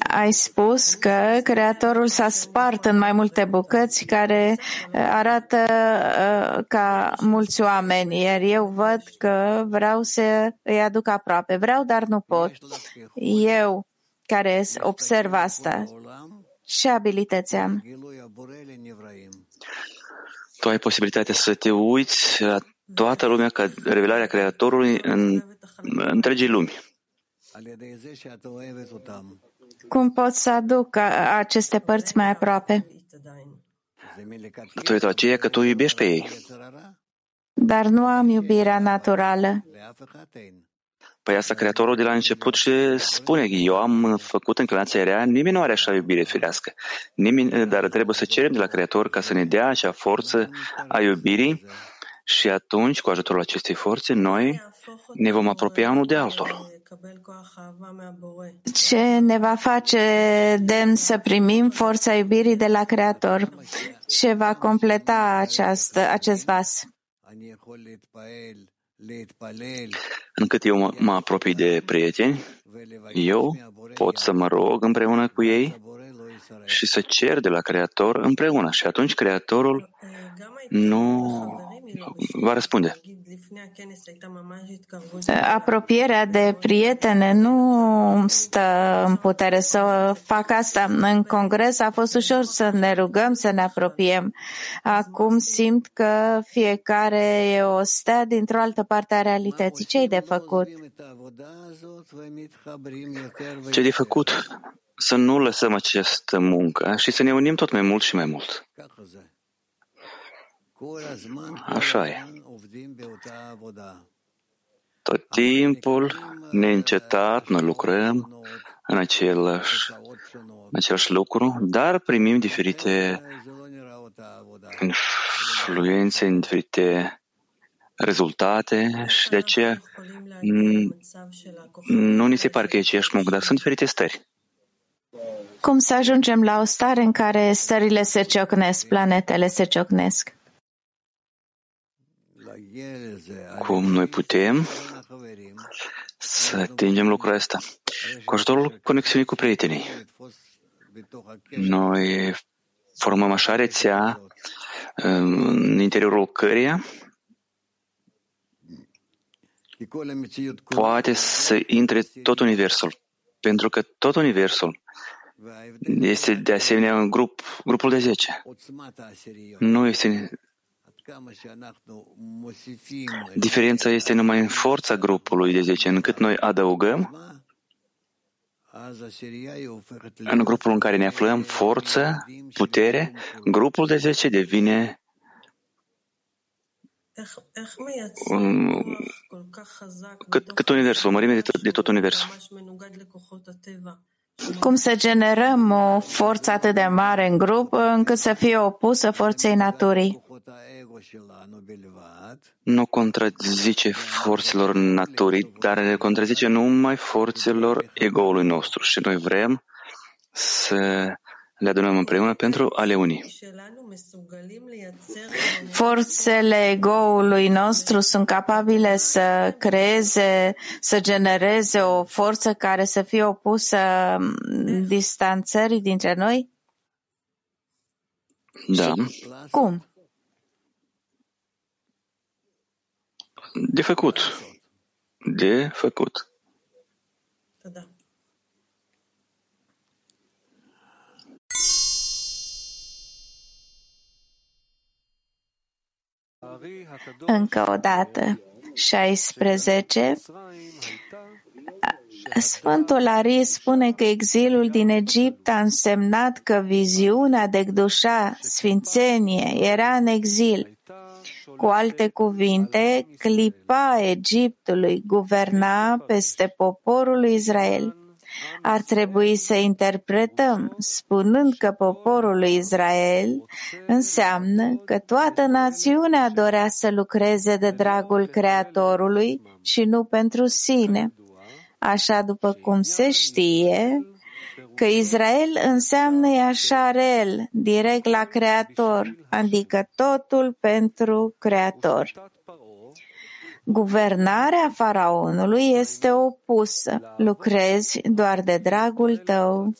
Ai spus că Creatorul s-a spart în mai multe bucăți care uh, arată uh, ca mulți oameni, iar eu văd că vreau să îi aduc aproape. Vreau, dar nu pot. Eu, care observ asta, ce abilități am? Tu ai posibilitatea să te uiți la toată lumea ca revelarea Creatorului în întregii lumi. Cum pot să aduc aceste părți mai aproape? Datorită aceea că tu iubești pe ei. Dar nu am iubirea naturală. Păi asta Creatorul de la început și spune, eu am făcut înclinația rea, nimeni nu are așa iubire firească. Nimeni, dar trebuie să cerem de la Creator ca să ne dea acea forță a iubirii și atunci, cu ajutorul acestei forțe, noi ne vom apropia unul de altul. Ce ne va face demn să primim forța iubirii de la Creator? Ce va completa această, acest vas? Încât eu mă, mă apropii de prieteni, eu pot să mă rog împreună cu ei și să cer de la Creator împreună. Și atunci Creatorul nu va răspunde. Apropierea de prietene nu stă în putere să fac asta. În congres a fost ușor să ne rugăm, să ne apropiem. Acum simt că fiecare e o stea dintr-o altă parte a realității. Ce-i de făcut? Ce de făcut? Să nu lăsăm această muncă și să ne unim tot mai mult și mai mult. Așa e. Tot timpul, neîncetat, noi lucrăm în același, în același lucru, dar primim diferite influențe, în diferite rezultate și de aceea nu ni se pare că e aceeași muncă, dar sunt diferite stări. Cum să ajungem la o stare în care stările se ciocnesc, planetele se ciocnesc? Cum noi putem să atingem lucrul ăsta. Cu ajutorul conexiunii cu prietenii. Noi formăm așa rețea în interiorul căreia poate să intre tot Universul. Pentru că tot Universul este de asemenea un grup, grupul de 10. Nu este Diferența este numai în forța grupului de 10, încât noi adăugăm în grupul în care ne aflăm forță, putere, grupul de 10 devine cât, cât universul, mărime de tot, de tot universul. Cum să generăm o forță atât de mare în grup încât să fie opusă forței naturii? nu contrazice forțelor naturii, dar contrazice numai forțelor egoului nostru și noi vrem să le adunăm împreună pentru a le uni. Forțele egoului nostru sunt capabile să creeze, să genereze o forță care să fie opusă distanțării dintre noi? Da. Cum? De făcut. De făcut. Încă o dată. 16. Sfântul Ari spune că exilul din Egipt a însemnat că viziunea de Gdușa, sfințenie, era în exil. Cu alte cuvinte, clipa Egiptului guverna peste poporul lui Israel. Ar trebui să interpretăm spunând că poporul lui Israel înseamnă că toată națiunea dorea să lucreze de dragul Creatorului și nu pentru sine. Așa după cum se știe, că Israel înseamnă Iașarel, direct la Creator, adică totul pentru Creator. Guvernarea faraonului este opusă. Lucrezi doar de dragul tău.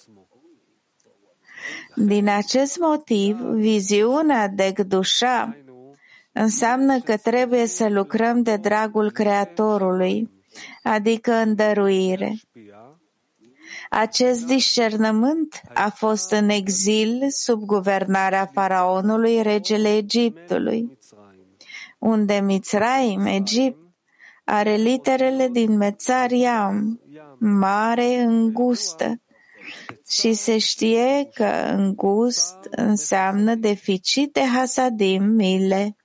Din acest motiv, viziunea de Gdușa înseamnă că trebuie să lucrăm de dragul Creatorului, adică în dăruire. Acest discernământ a fost în exil sub guvernarea faraonului regele Egiptului, unde Mitzraim, Egipt, are literele din Mețariam, mare, îngustă, și se știe că îngust înseamnă deficit de hasadim, mile.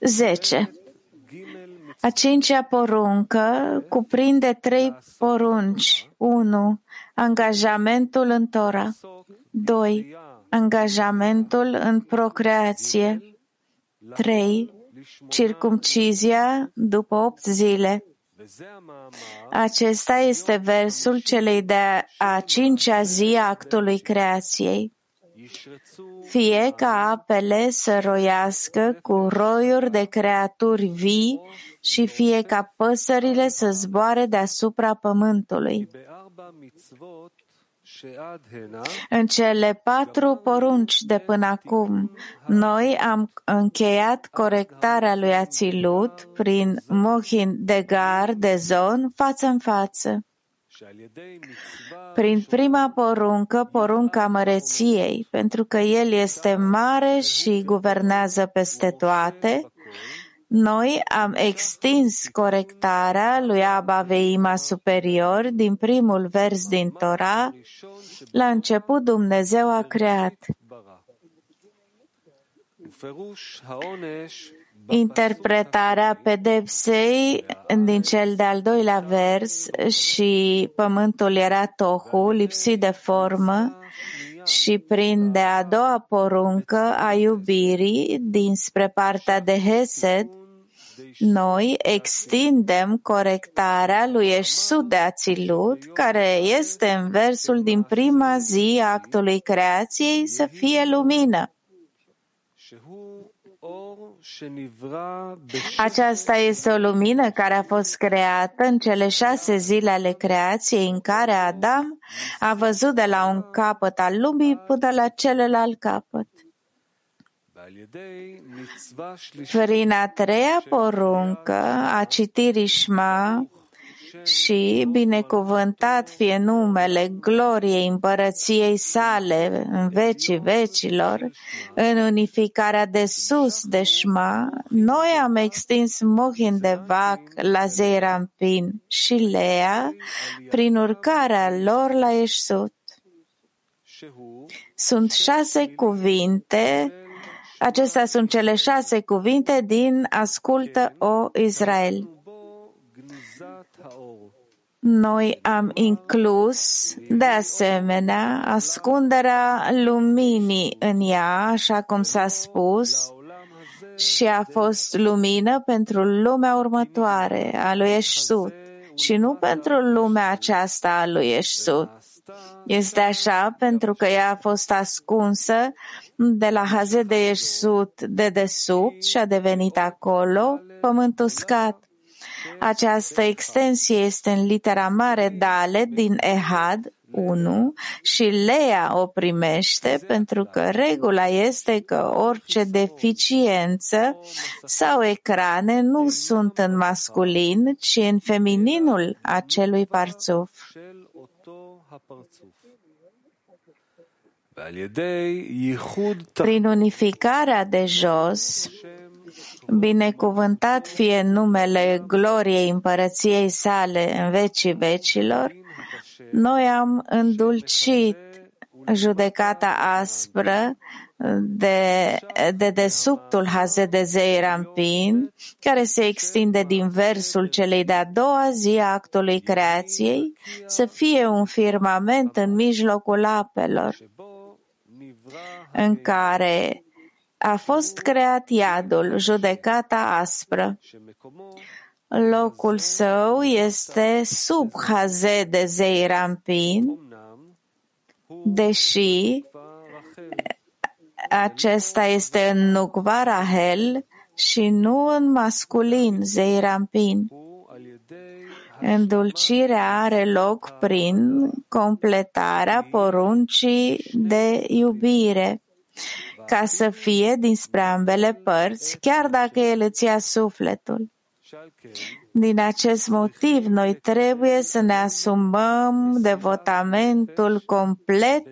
Zece. A cincea poruncă cuprinde trei porunci. 1. Angajamentul în Tora. 2. Angajamentul în procreație. 3. Circumcizia după opt zile. Acesta este versul celei de-a cincea zi a actului creației fie ca apele să roiască cu roiuri de creaturi vii și fie ca păsările să zboare deasupra pământului. În cele patru porunci de până acum, noi am încheiat corectarea lui Ațilut prin Mohin de Gar de Zon față în față. Prin prima poruncă, porunca măreției, pentru că El este mare și guvernează peste toate, noi am extins corectarea lui Abba Veima superior din primul vers din Torah. La început Dumnezeu a creat. Interpretarea pedepsei din cel de-al doilea vers și pământul era tohu, lipsit de formă, și prin de a doua poruncă a iubirii dinspre partea de Hesed, noi extindem corectarea lui Eșsud de Ațilut, care este în versul din prima zi a actului creației să fie lumină. Aceasta este o lumină care a fost creată în cele șase zile ale creației în care Adam a văzut de la un capăt al lumii până la celălalt capăt. Prin a treia poruncă a citirii Shma, și binecuvântat fie numele gloriei împărăției sale în vecii vecilor, în unificarea de sus de Shma, noi am extins Mohin de Vac la Zeirampin și Lea prin urcarea lor la Eșsut. Sunt șase cuvinte Acestea sunt cele șase cuvinte din Ascultă, o Israel. Noi am inclus, de asemenea, ascunderea luminii în ea, așa cum s-a spus, și a fost lumină pentru lumea următoare, a lui Eșsut, și nu pentru lumea aceasta a lui Eșsut. Este așa pentru că ea a fost ascunsă de la Haze de Eșsut de desubt și a devenit acolo pământ uscat. Această extensie este în litera mare Dale din Ehad 1 și Lea o primește pentru că regula este că orice deficiență sau ecrane nu sunt în masculin, ci în femininul acelui parțuf. Prin unificarea de jos, binecuvântat fie numele gloriei împărăției sale în vecii vecilor, noi am îndulcit judecata aspră de, de desubtul Hazedezei Rampin, care se extinde din versul celei de-a doua zi a actului creației, să fie un firmament în mijlocul apelor, în care a fost creat iadul, judecata aspră. Locul său este sub Haze de Zei Rampin, deși acesta este în Nukva Rahel și nu în masculin Zei Rampin. Îndulcirea are loc prin completarea poruncii de iubire, ca să fie dinspre ambele părți, chiar dacă el îți ia sufletul. Din acest motiv, noi trebuie să ne asumăm devotamentul complet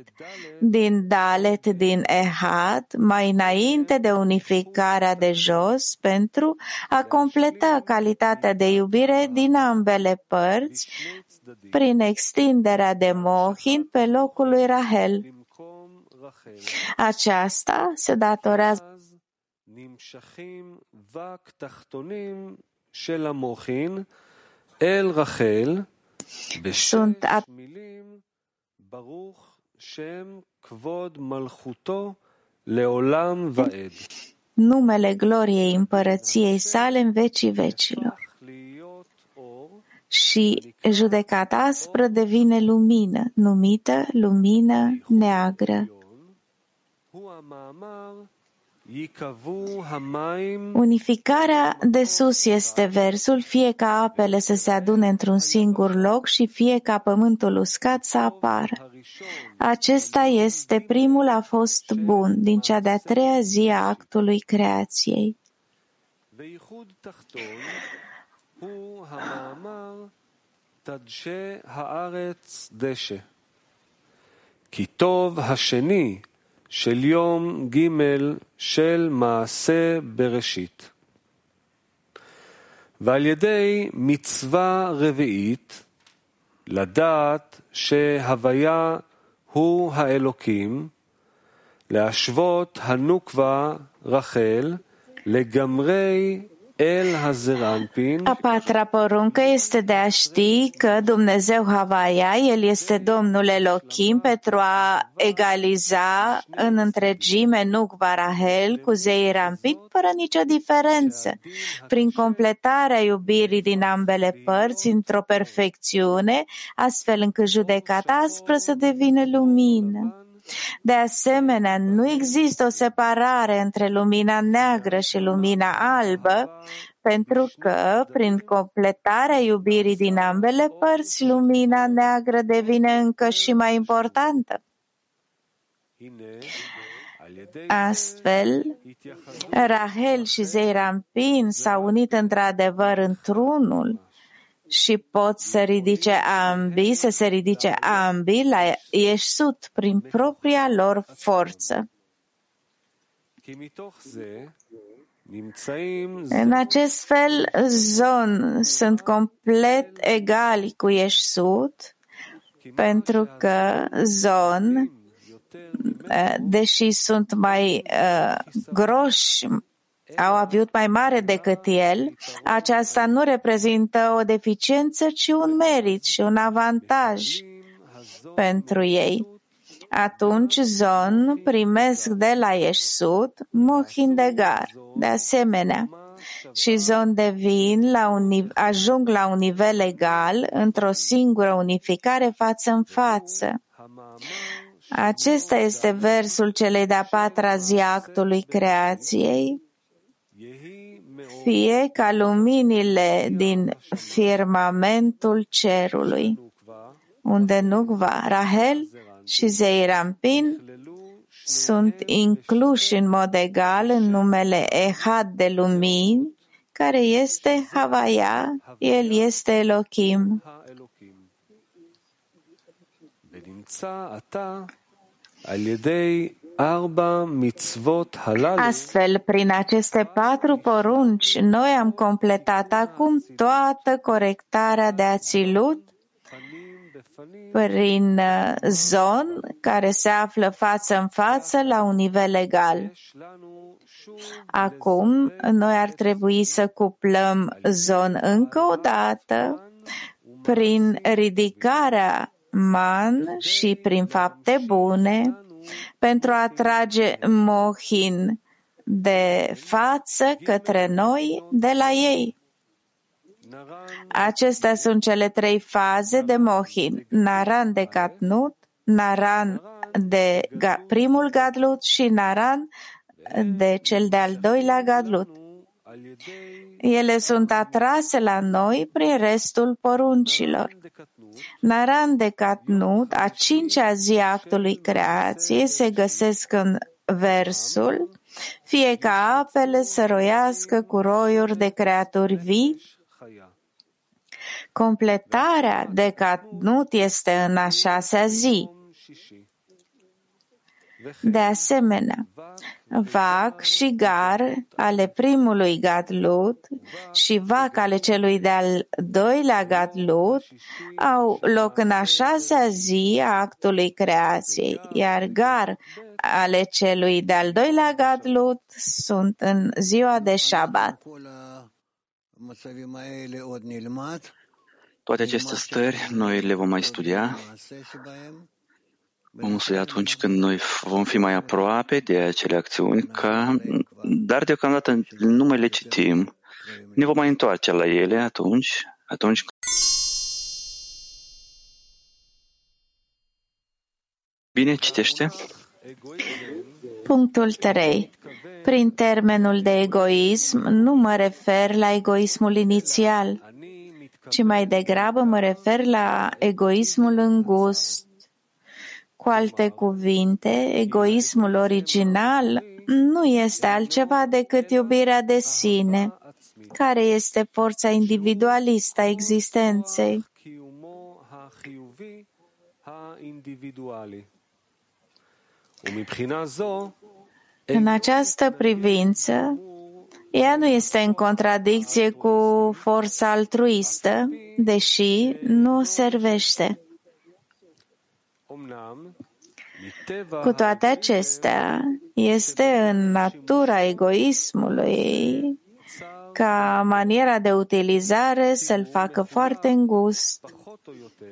din Dalet, din Ehad, mai înainte de unificarea de jos, pentru a completa calitatea de iubire din ambele părți, prin extinderea de Mohin pe locul lui Rahel. Aceasta se datorează sunt at- numele gloriei împărăției sale în vecii vecilor. Și judecata aspră devine lumină, numită lumină neagră. Unificarea de sus este versul, fie ca apele să se adune într-un singur loc și fie ca pământul uscat să apară. Acesta este primul a fost bun din cea de-a treia zi a actului creației. Tadșe haaretz deshe. Kitov hasheni של יום ג' של מעשה בראשית. ועל ידי מצווה רביעית, לדעת שהוויה הוא האלוקים, להשוות הנוקבה רחל לגמרי A patra poruncă este de a ști că Dumnezeu Havaia, El este Domnul Elohim pentru a egaliza în întregime Nukva Rahel cu zei Rampit fără nicio diferență, prin completarea iubirii din ambele părți într-o perfecțiune, astfel încât judecata aspră să devină lumină. De asemenea, nu există o separare între lumina neagră și lumina albă, pentru că, prin completarea iubirii din ambele părți, lumina neagră devine încă și mai importantă. Astfel, Rahel și Zeirampin s-au unit într-adevăr într-unul și pot să ridice ambii, să se ridice ambii la Ieșut prin propria lor forță. În acest fel, zon sunt complet egali cu Ieșut, pentru că zon, deși sunt mai uh, groși, au avut mai mare decât el, aceasta nu reprezintă o deficiență, ci un merit și un avantaj pentru ei. Atunci Zon primesc de la Ieșsut Mohindegar, de asemenea, și Zon devin la un, ajung la un nivel egal într-o singură unificare față în față. Acesta este versul celei de-a patra zi actului creației, fie ca luminile din firmamentul cerului, unde Nukva, Rahel și Zeirampin sunt incluși în mod egal în numele Ehad de lumini, care este Havaya, el este Elohim. Astfel, prin aceste patru porunci, noi am completat acum toată corectarea de ațilut prin uh, zon care se află față în față la un nivel egal. Acum, noi ar trebui să cuplăm zon încă o dată prin ridicarea man și prin fapte bune pentru a trage mohin de față către noi de la ei. Acestea sunt cele trei faze de mohin, naran de katnut, naran de primul gadlut și naran de cel de-al doilea gadlut. Ele sunt atrase la noi prin restul poruncilor. Naran de Catnut, a cincea zi a actului creației, se găsesc în versul fie ca apele să roiască cu roiuri de creaturi vii. Completarea de Catnut este în a șasea zi. De asemenea, vac și gar ale primului gadlut și vac ale celui de-al doilea gadlut au loc în a șasea zi a actului creației, iar gar ale celui de-al doilea gadlut sunt în ziua de șabat. Toate aceste stări noi le vom mai studia Vom studia atunci când noi vom fi mai aproape de acele acțiuni, ca, dar deocamdată nu mai le citim. Ne vom mai întoarce la ele atunci, atunci Bine, citește. Punctul 3. Prin termenul de egoism nu mă refer la egoismul inițial, ci mai degrabă mă refer la egoismul îngust, cu alte cuvinte, egoismul original nu este altceva decât iubirea de sine, care este forța individualistă a existenței. În această privință, ea nu este în contradicție cu forța altruistă, deși nu o servește. Cu toate acestea, este în natura egoismului ca maniera de utilizare să-l facă foarte îngust,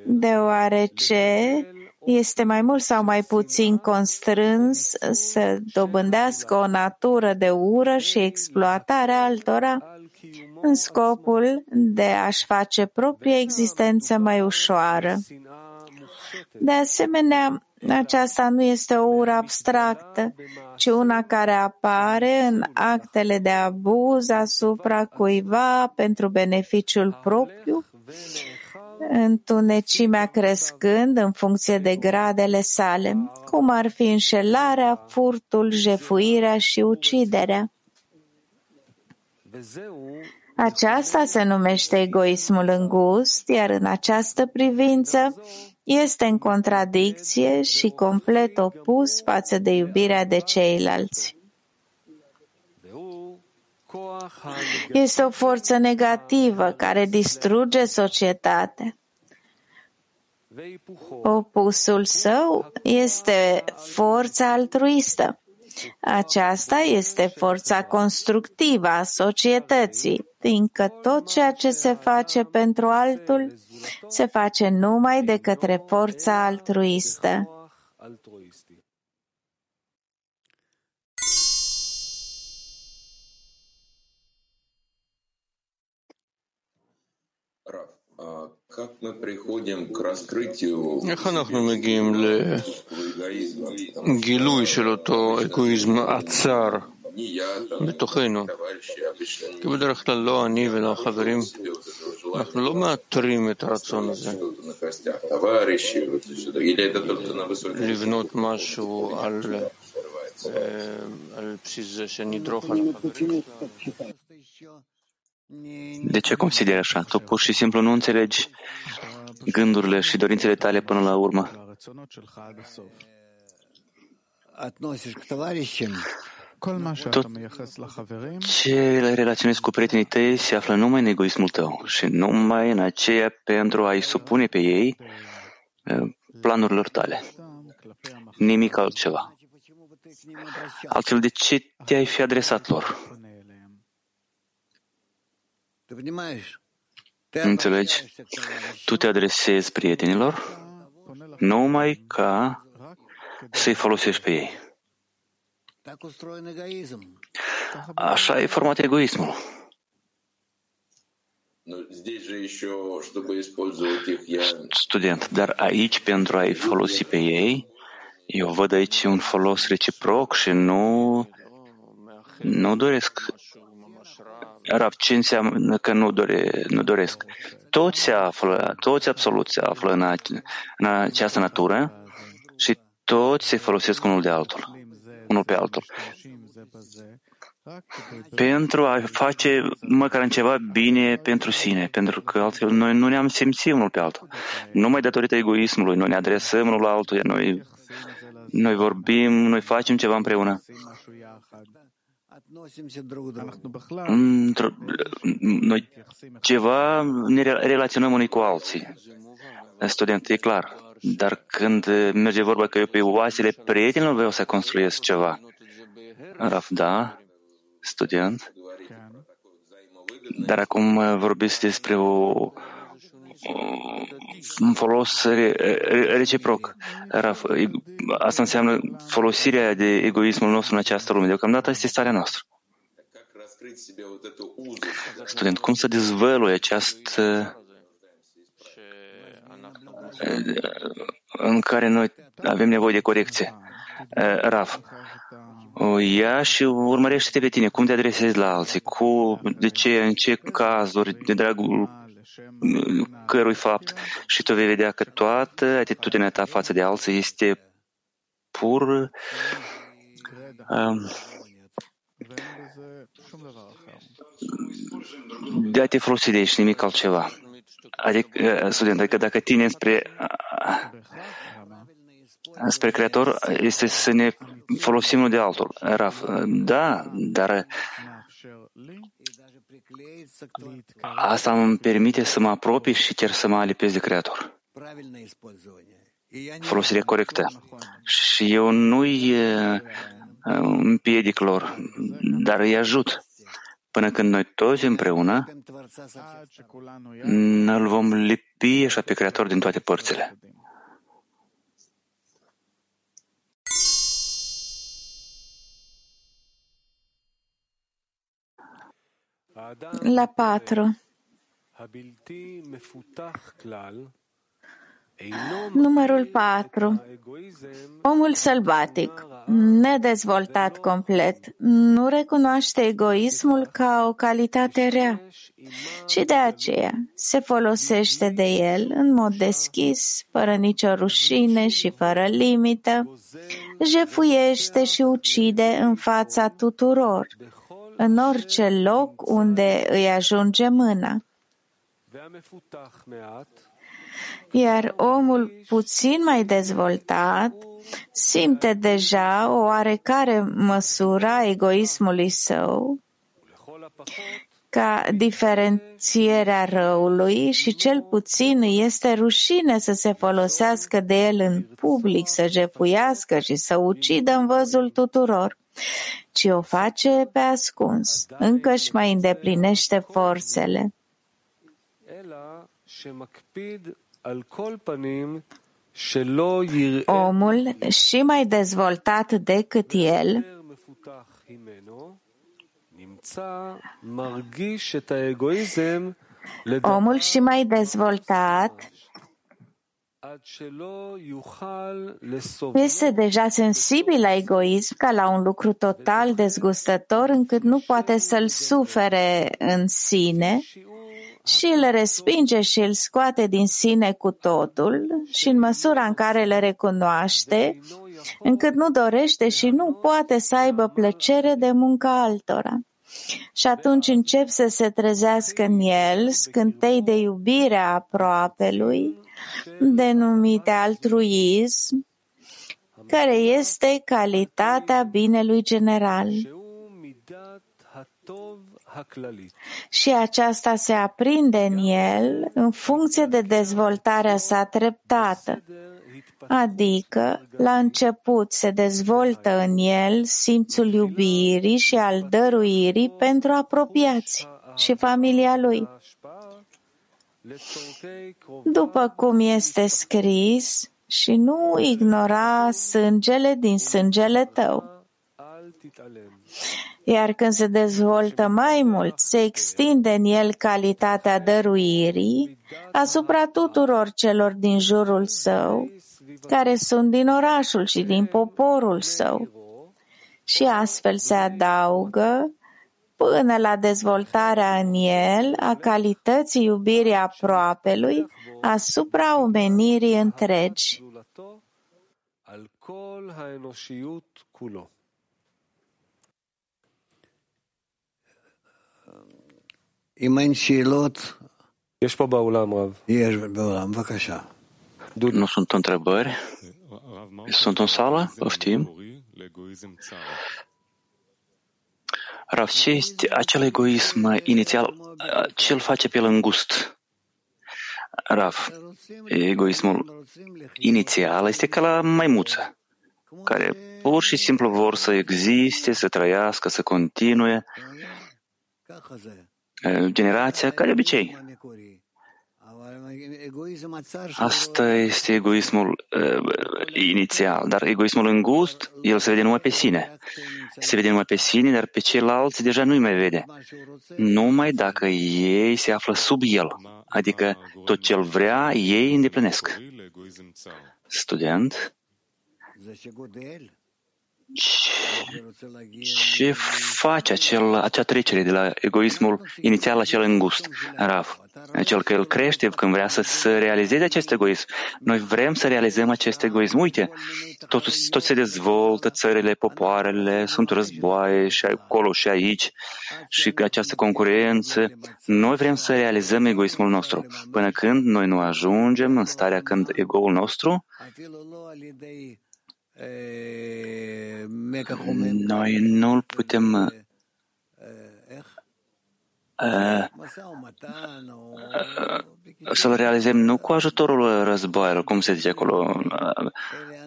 deoarece este mai mult sau mai puțin constrâns să dobândească o natură de ură și exploatare altora în scopul de a-și face propria existență mai ușoară. De asemenea, aceasta nu este o ură abstractă, ci una care apare în actele de abuz asupra cuiva pentru beneficiul propriu, întunecimea crescând în funcție de gradele sale, cum ar fi înșelarea, furtul, jefuirea și uciderea. Aceasta se numește egoismul îngust, iar în această privință este în contradicție și complet opus față de iubirea de ceilalți. Este o forță negativă care distruge societatea. Opusul său este forța altruistă. Aceasta este forța constructivă a societății, Că tot ceea ce se face pentru altul se face numai de către forța altruistă. Как мы мгим ле гилуй шелото эгоизма ацар? בתוכנו? כי בדרך כלל לא אני ולא החברים, אנחנו לא מאתרים את הרצון הזה לבנות משהו על, על בסיס זה שנדרוך על החברים. De ce consideri așa? Tu pur și simplu nu înțelegi gândurile și dorințele tale până la urmă. Tot ce relaționezi cu prietenii tăi se află numai în egoismul tău și numai în aceea pentru a-i supune pe ei uh, planurilor tale. Nimic altceva. Altfel, de ce te-ai fi adresat lor? Înțelegi? Tu te adresezi prietenilor numai ca să-i folosești pe ei. Așa e format egoismul. Student, dar aici, pentru a-i folosi pe ei, eu văd aici un folos reciproc și nu, nu doresc. Rav, ce înseamnă că nu, dore, nu doresc? Toți se află, toți absolut se află în, a, în această natură și toți se folosesc unul de altul, unul pe altul. Pentru a face măcar în ceva bine pentru sine, pentru că altfel noi nu ne-am simțit unul pe altul. Numai datorită egoismului, noi ne adresăm unul la altul, noi noi vorbim, noi facem ceva împreună. Noi ceva ne relaționăm unii cu alții. Student, e clar. Dar când merge vorba că eu pe oasele prietenilor vreau să construiesc ceva. Raf, da, student. Dar acum vorbiți despre o, un folos reciproc. Asta înseamnă folosirea de egoismul nostru în această lume. Deocamdată este starea noastră. Student, cum să dezvălui această în care noi avem nevoie de corecție? Raf, ia și urmărește-te pe tine, cum te adresezi la alții, cu, de ce, în ce cazuri, de dragul cărui fapt și tu vei vedea că toată atitudinea ta față de alții este pur um, de a te folosi de aici, nimic altceva. Adică, uh, student, adică dacă tine spre, uh, spre Creator, este să ne folosim unul de altul. Raf, da, dar Asta îmi permite să mă apropii și chiar să mă alipez de Creator. Folosire corectă. Și eu nu-i împiedic lor, dar îi ajut. Până când noi toți împreună îl vom lipi așa pe Creator din toate părțile. La patru. Numărul 4. Omul sălbatic, nedezvoltat complet, nu recunoaște egoismul ca o calitate rea și de aceea se folosește de el în mod deschis, fără nicio rușine și fără limită, jefuiește și ucide în fața tuturor, în orice loc unde îi ajunge mâna. Iar omul puțin mai dezvoltat simte deja o oarecare măsură a egoismului său ca diferențierea răului și cel puțin este rușine să se folosească de el în public, să jefuiască și să ucidă în văzul tuturor ci o face pe ascuns, încă își mai îndeplinește forțele. Omul și mai dezvoltat decât el Omul și mai dezvoltat este deja sensibil la egoism ca la un lucru total dezgustător încât nu poate să-l sufere în sine și îl respinge și îl scoate din sine cu totul și în măsura în care le recunoaște, încât nu dorește și nu poate să aibă plăcere de munca altora. Și atunci încep să se trezească în el scântei de iubire a aproapelui, denumite altruism, care este calitatea binelui general. Și aceasta se aprinde în el în funcție de dezvoltarea sa treptată, adică la început se dezvoltă în el simțul iubirii și al dăruirii pentru apropiați și familia lui. După cum este scris, și nu ignora sângele din sângele tău. Iar când se dezvoltă mai mult, se extinde în el calitatea dăruirii asupra tuturor celor din jurul său, care sunt din orașul și din poporul său. Și astfel se adaugă până la dezvoltarea în el a calității iubirii aproapelui asupra omenirii întregi. יש פה באולם רב. יש באולם, בבקשה. Nu sunt întrebări. Sunt în sală? Poftim. Rav, ce este acel egoism inițial? Ce îl face pe el îngust? Rav, egoismul inițial este ca la maimuță, care pur și simplu vor să existe, să trăiască, să continue. Generația, ca de obicei. Asta este egoismul uh, inițial, dar egoismul îngust, el se vede numai pe sine. Se vede numai pe sine, dar pe ceilalți deja nu-i mai vede. Numai dacă ei se află sub el, adică tot ce el vrea, ei îndeplinesc. Student, ce face acel, acea trecere de la egoismul inițial la cel îngust, Rav? Cel că el crește când vrea să, să realizeze acest egoism. Noi vrem să realizăm acest egoism. Uite, tot, tot se dezvoltă, țările, popoarele, sunt războaie și acolo și aici și această concurență. Noi vrem să realizăm egoismul nostru. Până când noi nu ajungem în starea când egoul nostru noi nu-l putem uh, să-l realizăm nu cu ajutorul războaielor, cum se zice acolo,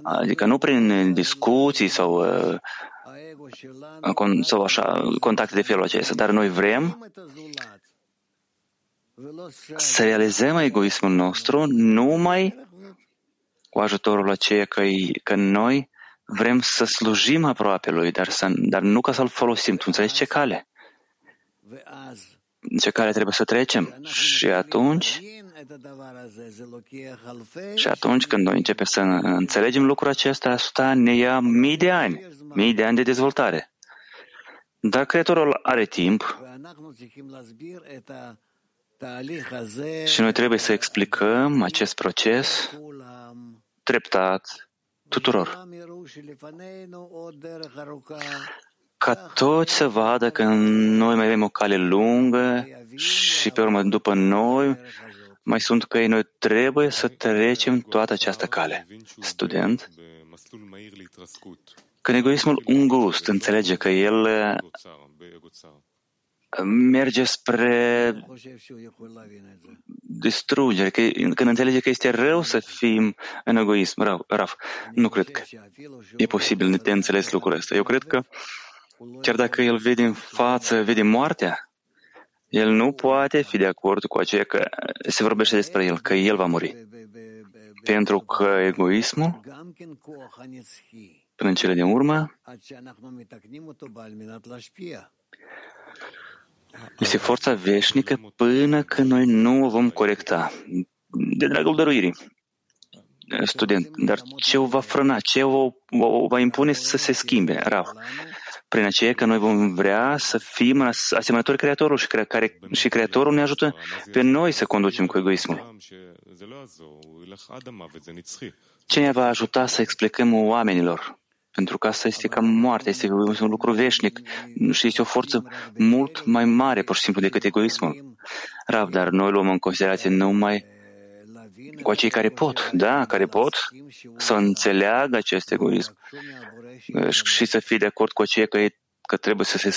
adică nu prin discuții sau, sau așa, contacte de felul acesta, dar noi vrem să realizăm egoismul nostru numai cu ajutorul aceea că, că noi vrem să slujim aproape lui, dar, să, dar nu ca să-l folosim. Tu înțelegi ce cale? Ce cale trebuie să trecem? Și atunci, și atunci când noi începem să înțelegem lucrul acesta, asta ne ia mii de ani, mii de ani de dezvoltare. Dar Creatorul are timp și noi trebuie să explicăm acest proces treptat tuturor. Ca toți să vadă că noi mai avem o cale lungă și pe urmă după noi mai sunt căi, noi trebuie să trecem toată această cale. Student, când egoismul îngust înțelege că el merge spre distrugere, că, când înțelege că este rău să fim în egoism, rău, raf. Nu cred că e posibil de înțeles lucrul ăsta. Eu cred că chiar dacă el vede în față, vede moartea, el nu poate fi de acord cu aceea că se vorbește despre el, că el va muri. Pentru că egoismul, până în cele din urmă, este forța veșnică până când noi nu o vom corecta. De dragul dăruirii. Student, dar ce o va frâna, ce o, o va impune să se schimbe, rău? Prin aceea că noi vom vrea să fim asemănători Creatorul și, care, și Creatorul ne ajută pe noi să conducem cu egoismul. Cine va ajuta să explicăm oamenilor pentru că asta este ca moartea, este un lucru veșnic și este o forță mult mai mare, pur și simplu, decât egoismul. Rav, dar noi luăm în considerație numai cu acei care pot, da, care pot să înțeleagă acest egoism și să fie de acord cu aceia că, că trebuie să se